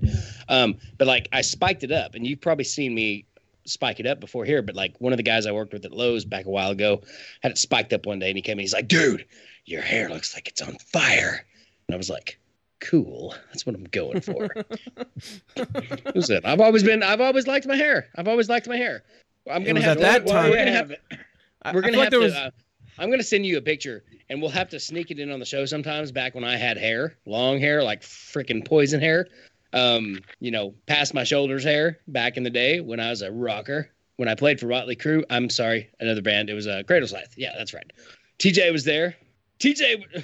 Um, but like I spiked it up, and you've probably seen me spike it up before here. But like one of the guys I worked with at Lowe's back a while ago had it spiked up one day, and he came and he's like, "Dude, your hair looks like it's on fire," and I was like. Cool. That's what I'm going for. Listen, I've always been. I've always liked my hair. I've always liked my hair. I'm gonna have at that time- We're gonna have, We're gonna have to. Was... Uh, I'm gonna send you a picture, and we'll have to sneak it in on the show sometimes. Back when I had hair, long hair, like freaking poison hair, um, you know, past my shoulders hair. Back in the day when I was a rocker, when I played for Watley Crew. I'm sorry, another band. It was a uh, Cradle Scythe. Yeah, that's right. TJ was there. TJ,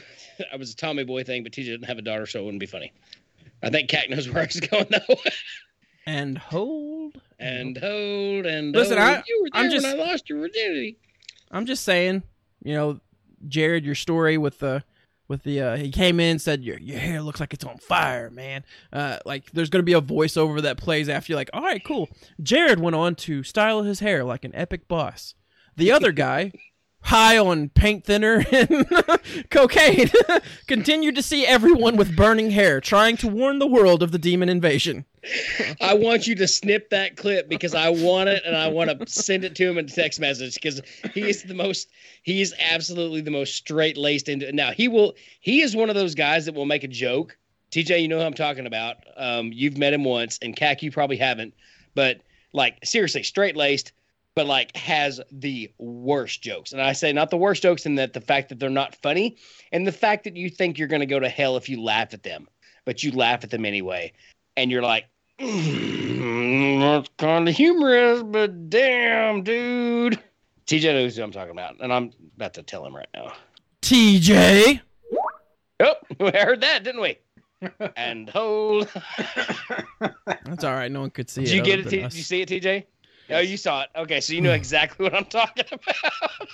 I was a Tommy boy thing, but TJ didn't have a daughter, so it wouldn't be funny. I think Cat knows where I was going though. And hold. and hold and Listen, hold. I- you were there I'm just- when I lost your virginity. I'm just saying, you know, Jared, your story with the with the uh, he came in and said your your hair looks like it's on fire, man. Uh, like there's gonna be a voiceover that plays after you. Like, all right, cool. Jared went on to style his hair like an epic boss. The other guy. High on paint thinner and cocaine, continued to see everyone with burning hair, trying to warn the world of the demon invasion. I want you to snip that clip because I want it and I want to send it to him in a text message because he is the most he is absolutely the most straight laced into now he will he is one of those guys that will make a joke. TJ, you know who I'm talking about. Um, you've met him once, and Cac, you probably haven't, but like seriously, straight laced, but like has the worst jokes. And I say not the worst jokes in that the fact that they're not funny and the fact that you think you're gonna go to hell if you laugh at them, but you laugh at them anyway. And you're like, "Mm, that's kind of humorous, but damn, dude. TJ knows who I'm talking about, and I'm about to tell him right now. TJ. Oh, we heard that, didn't we? and hold. That's all right. No one could see Did it. you get it? T- Did you see it, TJ? Oh, you saw it. Okay, so you know exactly what I'm talking about.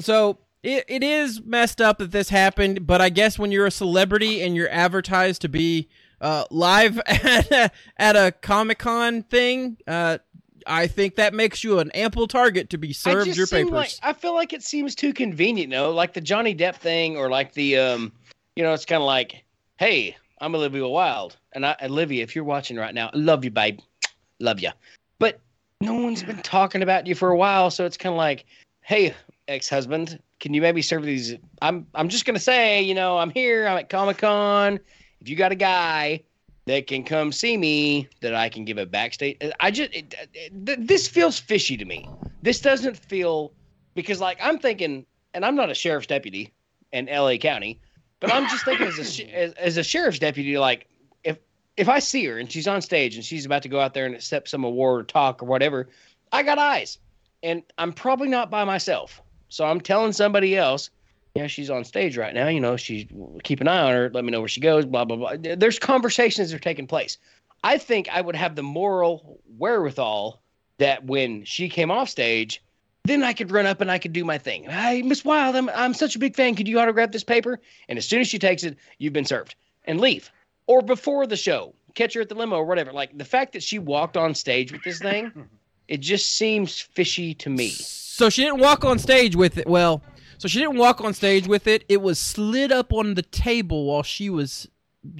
So it, it is messed up that this happened, but I guess when you're a celebrity and you're advertised to be uh, live at a, at a Comic Con thing, uh, I think that makes you an ample target to be served your papers. Like, I feel like it seems too convenient, know, like the Johnny Depp thing, or like the, um, you know, it's kind of like, hey, I'm Olivia Wilde, and I, Olivia, if you're watching right now, I love you, babe, love you, but no one's been talking about you for a while, so it's kind of like, hey, ex-husband, can you maybe serve these? I'm, I'm just gonna say, you know, I'm here, I'm at Comic Con. If you got a guy that can come see me that I can give a backstage. I just it, it, this feels fishy to me. This doesn't feel because like I'm thinking, and I'm not a sheriff's deputy in L.A. County, but I'm just thinking as a as, as a sheriff's deputy, like if I see her and she's on stage and she's about to go out there and accept some award or talk or whatever, I got eyes, and I'm probably not by myself, so I'm telling somebody else. Yeah, she's on stage right now. You know, she's keep an eye on her. Let me know where she goes. Blah blah blah. There's conversations that are taking place. I think I would have the moral wherewithal that when she came off stage, then I could run up and I could do my thing. Hey, Miss Wilde, I'm I'm such a big fan. Could you autograph this paper? And as soon as she takes it, you've been served and leave. Or before the show, catch her at the limo or whatever. Like the fact that she walked on stage with this thing, it just seems fishy to me. So she didn't walk on stage with it. Well, so she didn't walk on stage with it. It was slid up on the table while she was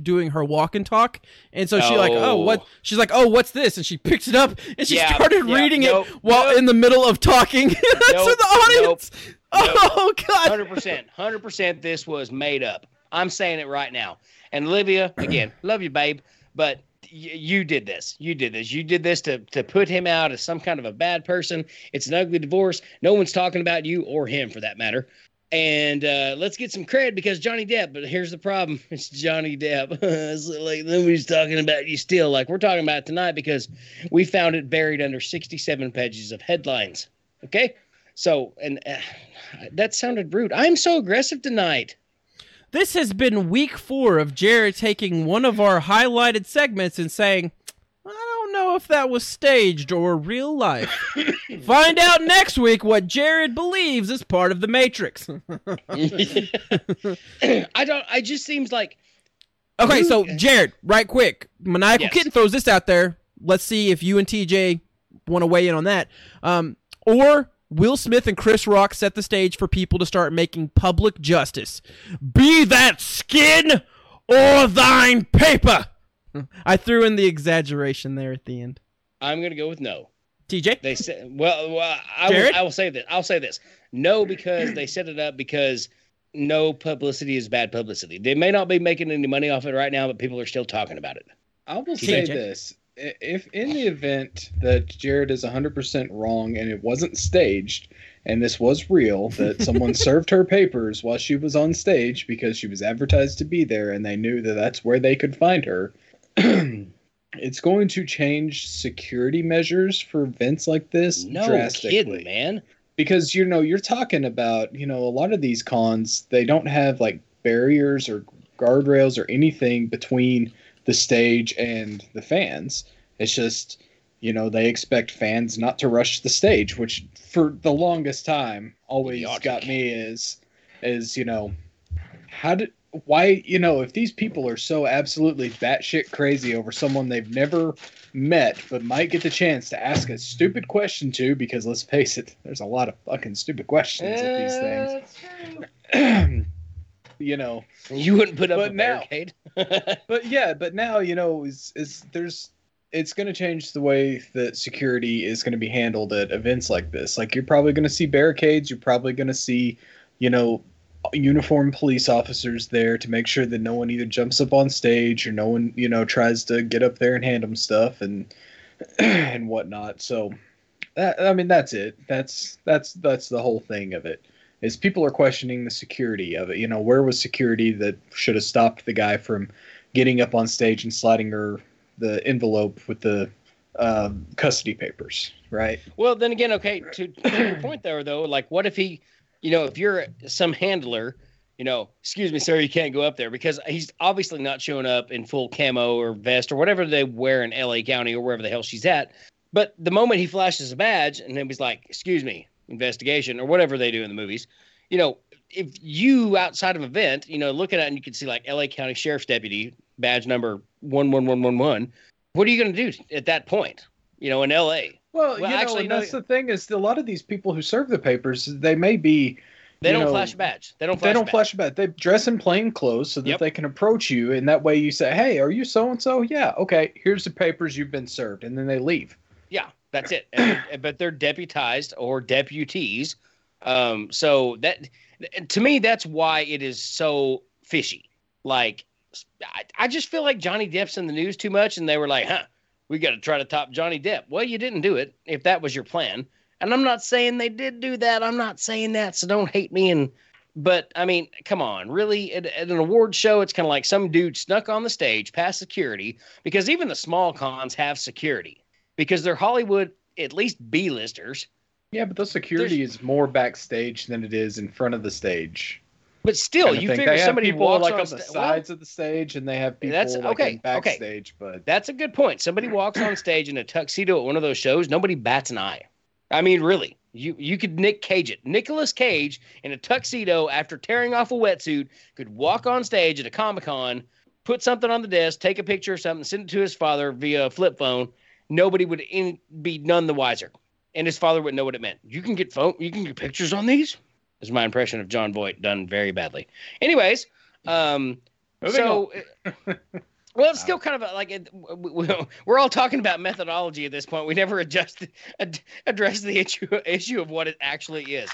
doing her walk and talk. And so she like, oh, Oh. what? She's like, oh, what's this? And she picks it up and she Yeah, started yeah, reading nope, it while nope. in the middle of talking to Nope, the audience. Oh God! Hundred percent, hundred percent. This was made up. I'm saying it right now. And Olivia, again, love you, babe, but y- you did this. You did this. You did this to to put him out as some kind of a bad person. It's an ugly divorce. No one's talking about you or him for that matter. And uh, let's get some cred because Johnny Depp. But here's the problem: it's Johnny Depp. it's like nobody's talking about you still. Like we're talking about tonight because we found it buried under 67 pages of headlines. Okay, so and uh, that sounded rude. I'm so aggressive tonight. This has been week four of Jared taking one of our highlighted segments and saying, I don't know if that was staged or real life. Find out next week what Jared believes is part of the Matrix. I don't. I just seems like okay, so Jared, right quick. Maniacal Yes. Kitten throws this out there. Let's see if you and TJ want to weigh in on that. Um, or Will Smith and Chris Rock set the stage for people to start making public justice. Be that skin or thine paper. I threw in the exaggeration there at the end. I'm gonna go with no. TJ? They said, well, well I, will, I will say this. I'll say this. No, because they set it up because no publicity is bad publicity. They may not be making any money off it right now, but people are still talking about it. I will say this: I- if in the event that Jared is 100% wrong and it wasn't staged, and this was real, that someone served her papers while she was on stage because she was advertised to be there, and they knew that that's where they could find her. it's going to change security measures for events like this No drastically kidding, man. because you know you're talking about you know a lot of these cons they don't have like barriers or guardrails or anything between the stage and the fans. It's just you know they expect fans not to rush the stage which for the longest time always got me is is you know how did why you know if these people are so absolutely batshit crazy over someone they've never met but might get the chance to ask a stupid question to because let's face it there's a lot of fucking stupid questions at these things you know. You wouldn't put up But a now- barricade. but yeah but now you know is is there's it's going to change the way that security is going to be handled at events like this. Like you're probably going to see barricades. You're probably going to see you know uniformed police officers there to make sure that no one either jumps up on stage or no one you know tries to get up there and hand them stuff and and whatnot. So that i mean that's it. That's that's that's the whole thing of it is people are questioning the security of it you know where was security that should have stopped the guy from getting up on stage and sliding her the envelope with the um, custody papers right Well, then again, okay, to, to your point there, though, like, what if he, you know, if you're some handler, you know, excuse me, sir, you can't go up there because he's obviously not showing up in full camo or vest or whatever they wear in LA County or wherever the hell she's at. But the moment he flashes a badge and then he's like, excuse me, investigation or whatever they do in the movies, you know, if you outside of an event, you know, looking at it and you can see like LA County Sheriff's Deputy badge number 11111, what are you going to do at that point? You know, in LA. well, Well, you know, actually, no- that's the thing is a lot of these people who serve the papers they may be They don't know, flash a badge. They don't flash they don't a badge. flash they dress in plain clothes so that Yep. they can approach you and that way you say hey are you so and so yeah okay here's the papers you've been served and then they leave Yeah, that's it. And- but they're deputized or deputies. Um, so that to me, that's why it is so fishy. Like, I, I just feel like Johnny Depp's in the news too much, and they were like, "Huh, we got to try to top Johnny Depp." Well, you didn't do it if that was your plan. And I'm not saying they did do that. I'm not saying that, so don't hate me. And but I mean, come on, really? At, at an award show, it's kind of like some dude snuck on the stage past security because even the small cons have security because they're Hollywood, at least B-listers. yeah but the security is more backstage than it is in front of the stage But still, you figure somebody walks like on, on the sta- sides well, of the stage and they have people That's- like okay, in okay. backstage but that's a good point. Somebody walks on stage in a tuxedo at one of those shows, nobody bats an eye. I mean, really, you you could Nick Cage it. Nicolas Cage in a tuxedo after tearing off a wetsuit could walk on stage at a Comic Con, put something on the desk, take a picture or something, send it to his father via a flip phone. Nobody would in, be none the wiser, and his father wouldn't know what it meant. You can get phone, you can get pictures on these. Is my impression of Jon Voight done very badly. Anyways, um, Moving so. Well, it's still kind of a, like it, we- we- we're all talking about methodology at this point. We never adjust ad, address the issue issue of what it actually is,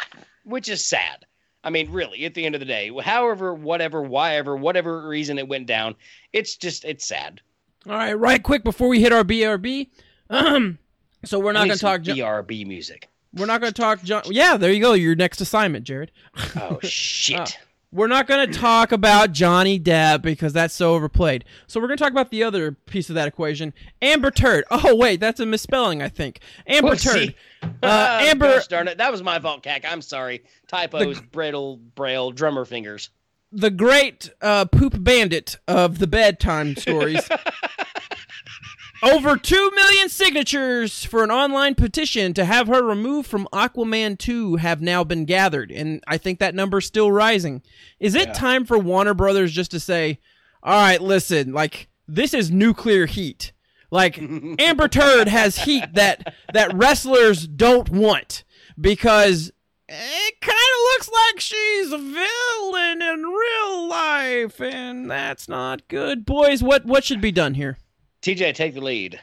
which is sad. I mean, really, at the end of the day, however, whatever, why ever, whatever reason it went down, it's just it's sad. All right, right quick before we hit our BRB. Um, so we're not going to talk. BRB music. we're not going to talk. John. Yeah, there you go. Your next assignment, Jared. Oh shit! Oh. We're not going to talk about Johnny Depp because that's so overplayed. So we're going to talk about the other piece of that equation, Amber Turd. Oh wait, that's a misspelling, I think. Amber Whoopsie. Turd. Uh, Oh, Amber, gosh darn it, that was my fault, Cac. I'm sorry. Typos, brittle, braille, drummer fingers. The great uh, poop bandit of the bedtime stories. Over 2 million signatures for an online petition to have her removed from Aquaman 2 have now been gathered, and I think that number's still rising. Is it Yeah. time for Warner Brothers just to say, all right, listen, like, this is nuclear heat? Like, Amber Turd has heat that, that wrestlers don't want because it kind of looks like she's a villain in real life, and that's not good. Boys, what, what should be done here? TJ, take the lead.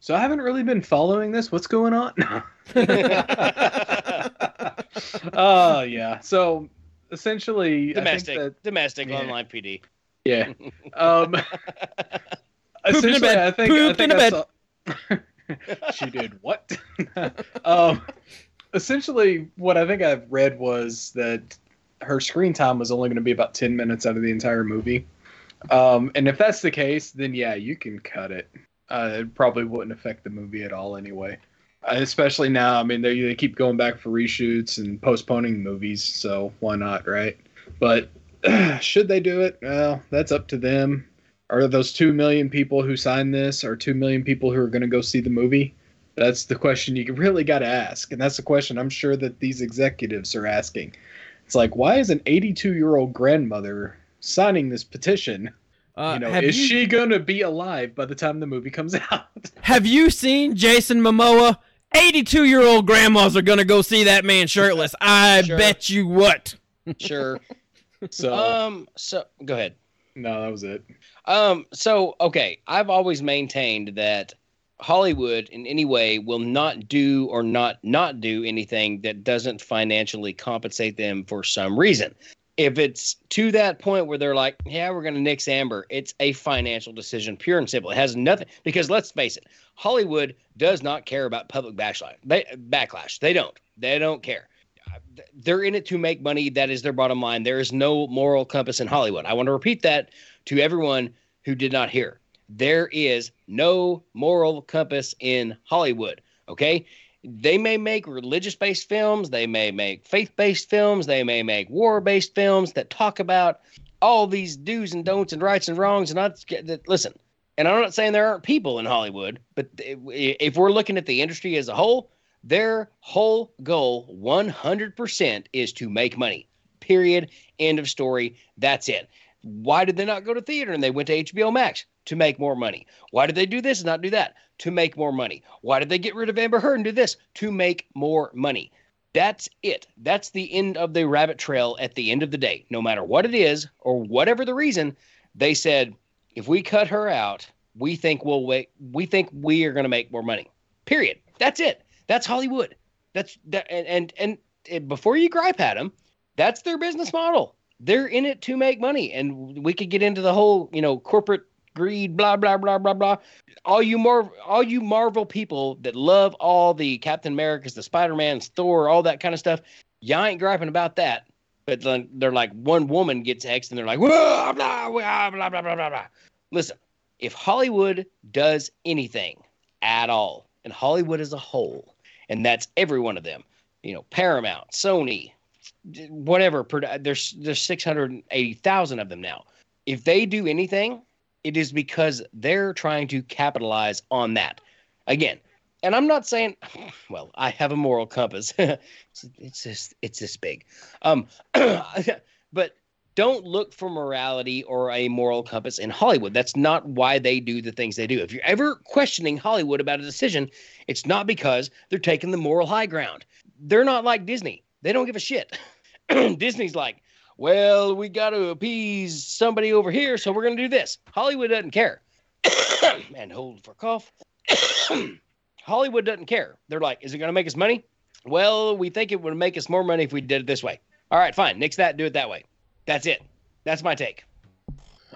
so i haven't really been following this what's going on oh yeah so essentially domestic, I think that, domestic yeah. online PD. yeah um in a essentially, bed. I think, I Pooped think in a I bed. saw- she did what? um, essentially, what I think I've read was that her screen time was only going to be about ten minutes out of the entire movie. Um, and if that's the case, then yeah, you can cut it. Uh, it probably wouldn't affect the movie at all anyway. Uh, especially now, I mean, they they keep going back for reshoots and postponing movies, so why not, right? But should they do it? Well, that's up to them. Are those two million people who signed this, or two million people who are going to go see the movie? That's the question you really got to ask, and that's the question I'm sure that these executives are asking. It's like, why is an 82 year old grandmother signing this petition? Uh, you know, is you, she gonna be alive by the time the movie comes out? Have you seen Jason Momoa? 82 year old grandmas are gonna go see that man shirtless. I Sure. bet you what. Sure. so um. So go ahead. no, that was it. Um, so okay, I've always maintained that Hollywood in any way will not do or not not do anything that doesn't financially compensate them for some reason. If it's to that point where they're like, yeah, we're going to nix Amber, it's a financial decision, pure and simple. It has nothing because let's face it, Hollywood does not care about public backlash. They backlash. They don't. They don't care. They're in it to make money. That is their bottom line. There is no moral compass in Hollywood. I want to repeat that to everyone who did not hear. There is no moral compass in Hollywood. Okay. They may make religious based films, they may make faith based films, they may make war based films that talk about all these do's and don'ts and rights and wrongs. And that, listen, and I'm not saying there aren't people in Hollywood, but if we're looking at the industry as a whole, their whole goal 100% is to make money. Period. End of story. That's it. Why did they not go to theater and they went to HBO Max? To make more money. Why did they do this and not do that? To make more money. Why did they get rid of Amber Heard and do this? To make more money. That's it. That's the end of the rabbit trail at the end of the day. No matter what it is or whatever the reason, they said, if we cut her out, we think we'll wait. We think we are going to make more money. Period. That's it. That's Hollywood. That's that. And, and and and before you gripe at them, that's their business model. They're in it to make money, and we could get into the whole, you know, corporate greed, blah blah blah blah blah. All you Mar- all you Marvel people that love all the Captain Americas, the Spider Mans, Thor, all that kind of stuff, y'all ain't griping about that. But then they're like one woman gets hexed, and they're like, blah blah blah blah blah blah blah. Listen, if Hollywood does anything at all, and Hollywood as a whole, and that's every one of them, you know, Paramount, Sony, whatever. There's there's six hundred eighty thousand of them now. If they do anything, it is because they're trying to capitalize on that. Again, and I'm not saying, well, I have a moral compass. it's, it's just it's this big, um, but don't look for morality or a moral compass in Hollywood. That's not why they do the things they do. If you're ever questioning Hollywood about a decision, it's not because they're taking the moral high ground. They're not like Disney. They don't give a shit. Disney's like, well, we got to appease somebody over here, so we're going to do this. Hollywood doesn't care. and hold for cough. Hollywood doesn't care. They're like, is it going to make us money? Well, we think it would make us more money if we did it this way. All right, fine. Nix that. Do it that way. That's it. That's my take.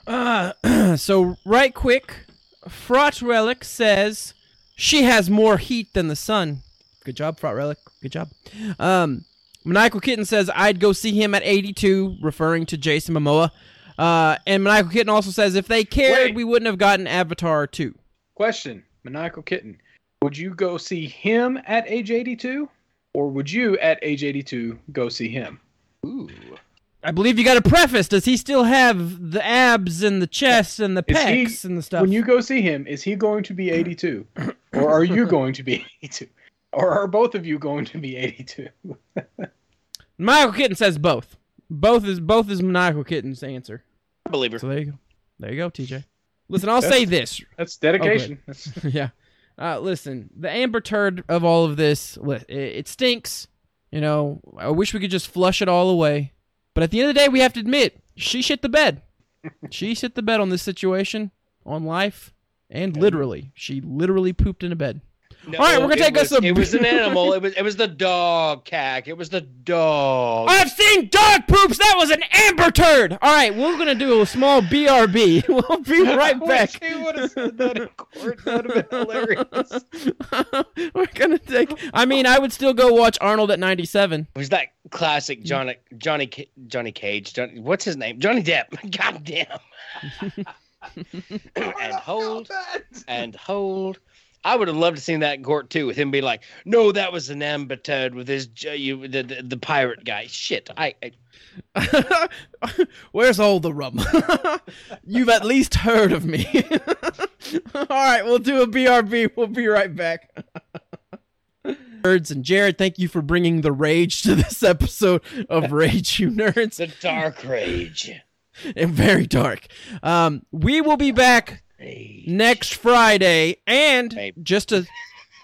Uh, so right quick, Fraught Relic says she has more heat than the sun. Good job, Fraught Relic. Good job. Um, Maniacal Kitten says I'd go see him at 82, referring to Jason Momoa. Uh, and Maniacal Kitten also says if they cared, Wait. we wouldn't have gotten Avatar 2. Question, maniacal kitten. Would you go see him at age 82, or would you at age 82 go see him? Ooh. I believe you got a preface. Does he still have the abs and the chest and the Is he- pecs and the stuff? When you go see him, is he going to be 82, or are you going to be 82, or are both of you going to be 82? Maniacal Kitten says both. Both is both is Maniacal Kitten's answer. I believe her. So there you go. There you go, TJ. Listen, I'll say this. That's dedication. That's, yeah. Uh, listen, the amber turd of all of this, it, it stinks. You know, I wish we could just flush it all away. But at the end of the day, we have to admit, she shit the bed. she shit the bed on this situation, on life, and literally. She literally pooped in a bed. No, All right, we're gonna it take us was- a- It was an animal. It was it was the dog, Cac. It was the dog. I've seen dog poops. That was an amber turd. All right, we're gonna do a small BRB. We'll be right back. he would have said that in court. That would have been hilarious. we're gonna take. I mean, I would still go watch Arnold at 97. Was that classic Johnny Johnny Johnny Cage. Johnny, what's his name? Johnny Depp. God damn. and hold and hold. I would have loved to seen that in court too, with him be like, "No, that was an amber with his you the, the the pirate guy." Shit, I, I Where's all the rum? You've at least heard of me. all right, we'll do a BRB. We'll be right back. nerds. And Jared, thank you for bringing the rage to this episode of Rage You Nerds. The Dark Rage. And very dark. Um, we will be back Next Friday. And just to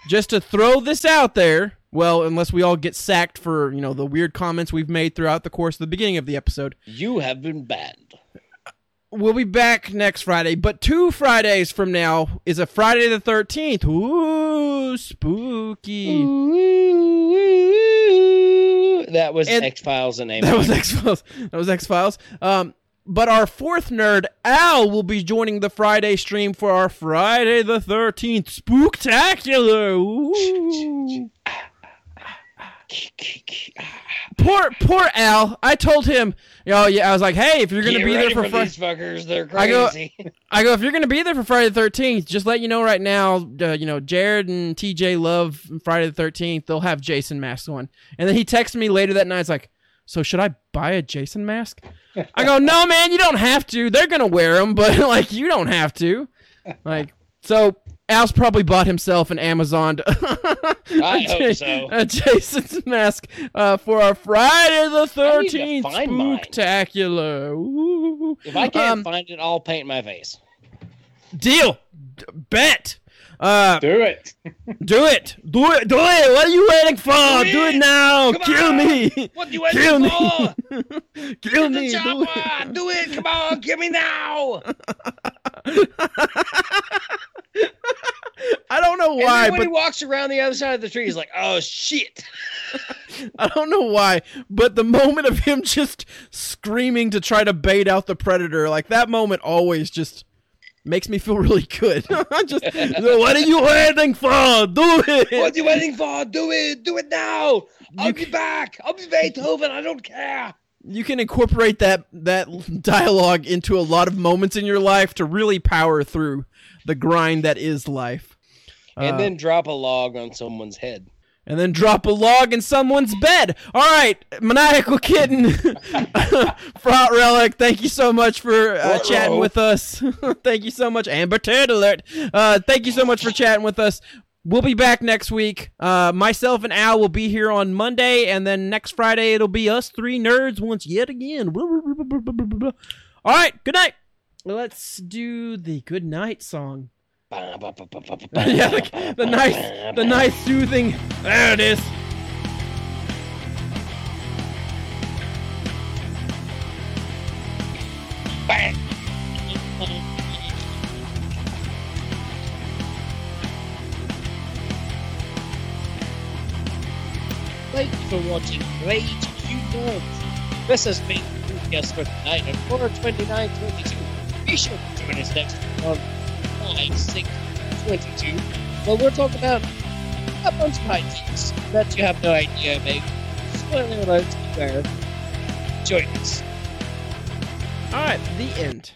just to throw this out there, well, unless we all get sacked for you know the weird comments we've made throughout the course of the beginning of the episode, You have been banned. we'll be back next Friday. But two Fridays from now is a Friday the thirteenth. Ooh, spooky! That was X Files and That was X Files. That was X Files. Um, but our fourth nerd, Al, will be joining the Friday stream for our Friday the thirteenth spooktacular. Ooh. Poor, poor Al. I told him, oh yeah, I was like, hey, if you're gonna Get be there for, for Friday, these fuckers. They're crazy. I go- I go, if you're gonna be there for Friday the thirteenth, just let you know right now. Uh, you know, Jared and TJ love Friday the thirteenth. They'll have Jason masks on. And then he texted me later that night. It's like, so should I buy a Jason mask? I go, no, man, you don't have to. They're gonna wear them, but like you don't have to. Like, so Al's probably bought himself an Amazon. I hope so. A Jason's mask uh, for our Friday the I need to thirteenth spooktacular. If I can't Um, find it, I'll paint my face. Deal. Bet. Uh, Do it. do it. Do it. Do it. What are you waiting for? Do Do it, it. now. Come Kill on. me. What do you Kill waiting me. for? Kill Get me. Do it. Do it. Come on. Kill me now. I don't know why, but he walks around the other side of the tree, he's like, "Oh shit!" I don't know why, but the moment of him just screaming to try to bait out the predator, like that moment always just makes me feel really good. just, what are you waiting for? Do it. What are you waiting for? Do it. Do it now. I'll You be c- back. I'll be Beethoven. I don't care. you can incorporate that that dialogue into a lot of moments in your life to really power through the grind that is life. And Uh, then drop a log on someone's head. And then drop a log in someone's bed. All right, maniacal kitten, fraught relic. Thank you so much for uh, chatting with us. thank you so much, Amber Turd Alert. Uh, thank you so much for chatting with us. We'll be back next week. Uh, myself and Al will be here on Monday, and then next Friday it'll be us three nerds once yet again. All right, good night. Let's do the good night song. yeah, the, the nice, the nice soothing. There it is. Thank you for watching Rage You Nerds. This has been the podcast for tonight on 42922. Be sure to join us next week on 5622, where we're talking about a bunch of ideas that you have no idea about. Spoiler alert, beware. Join us. All right, the end.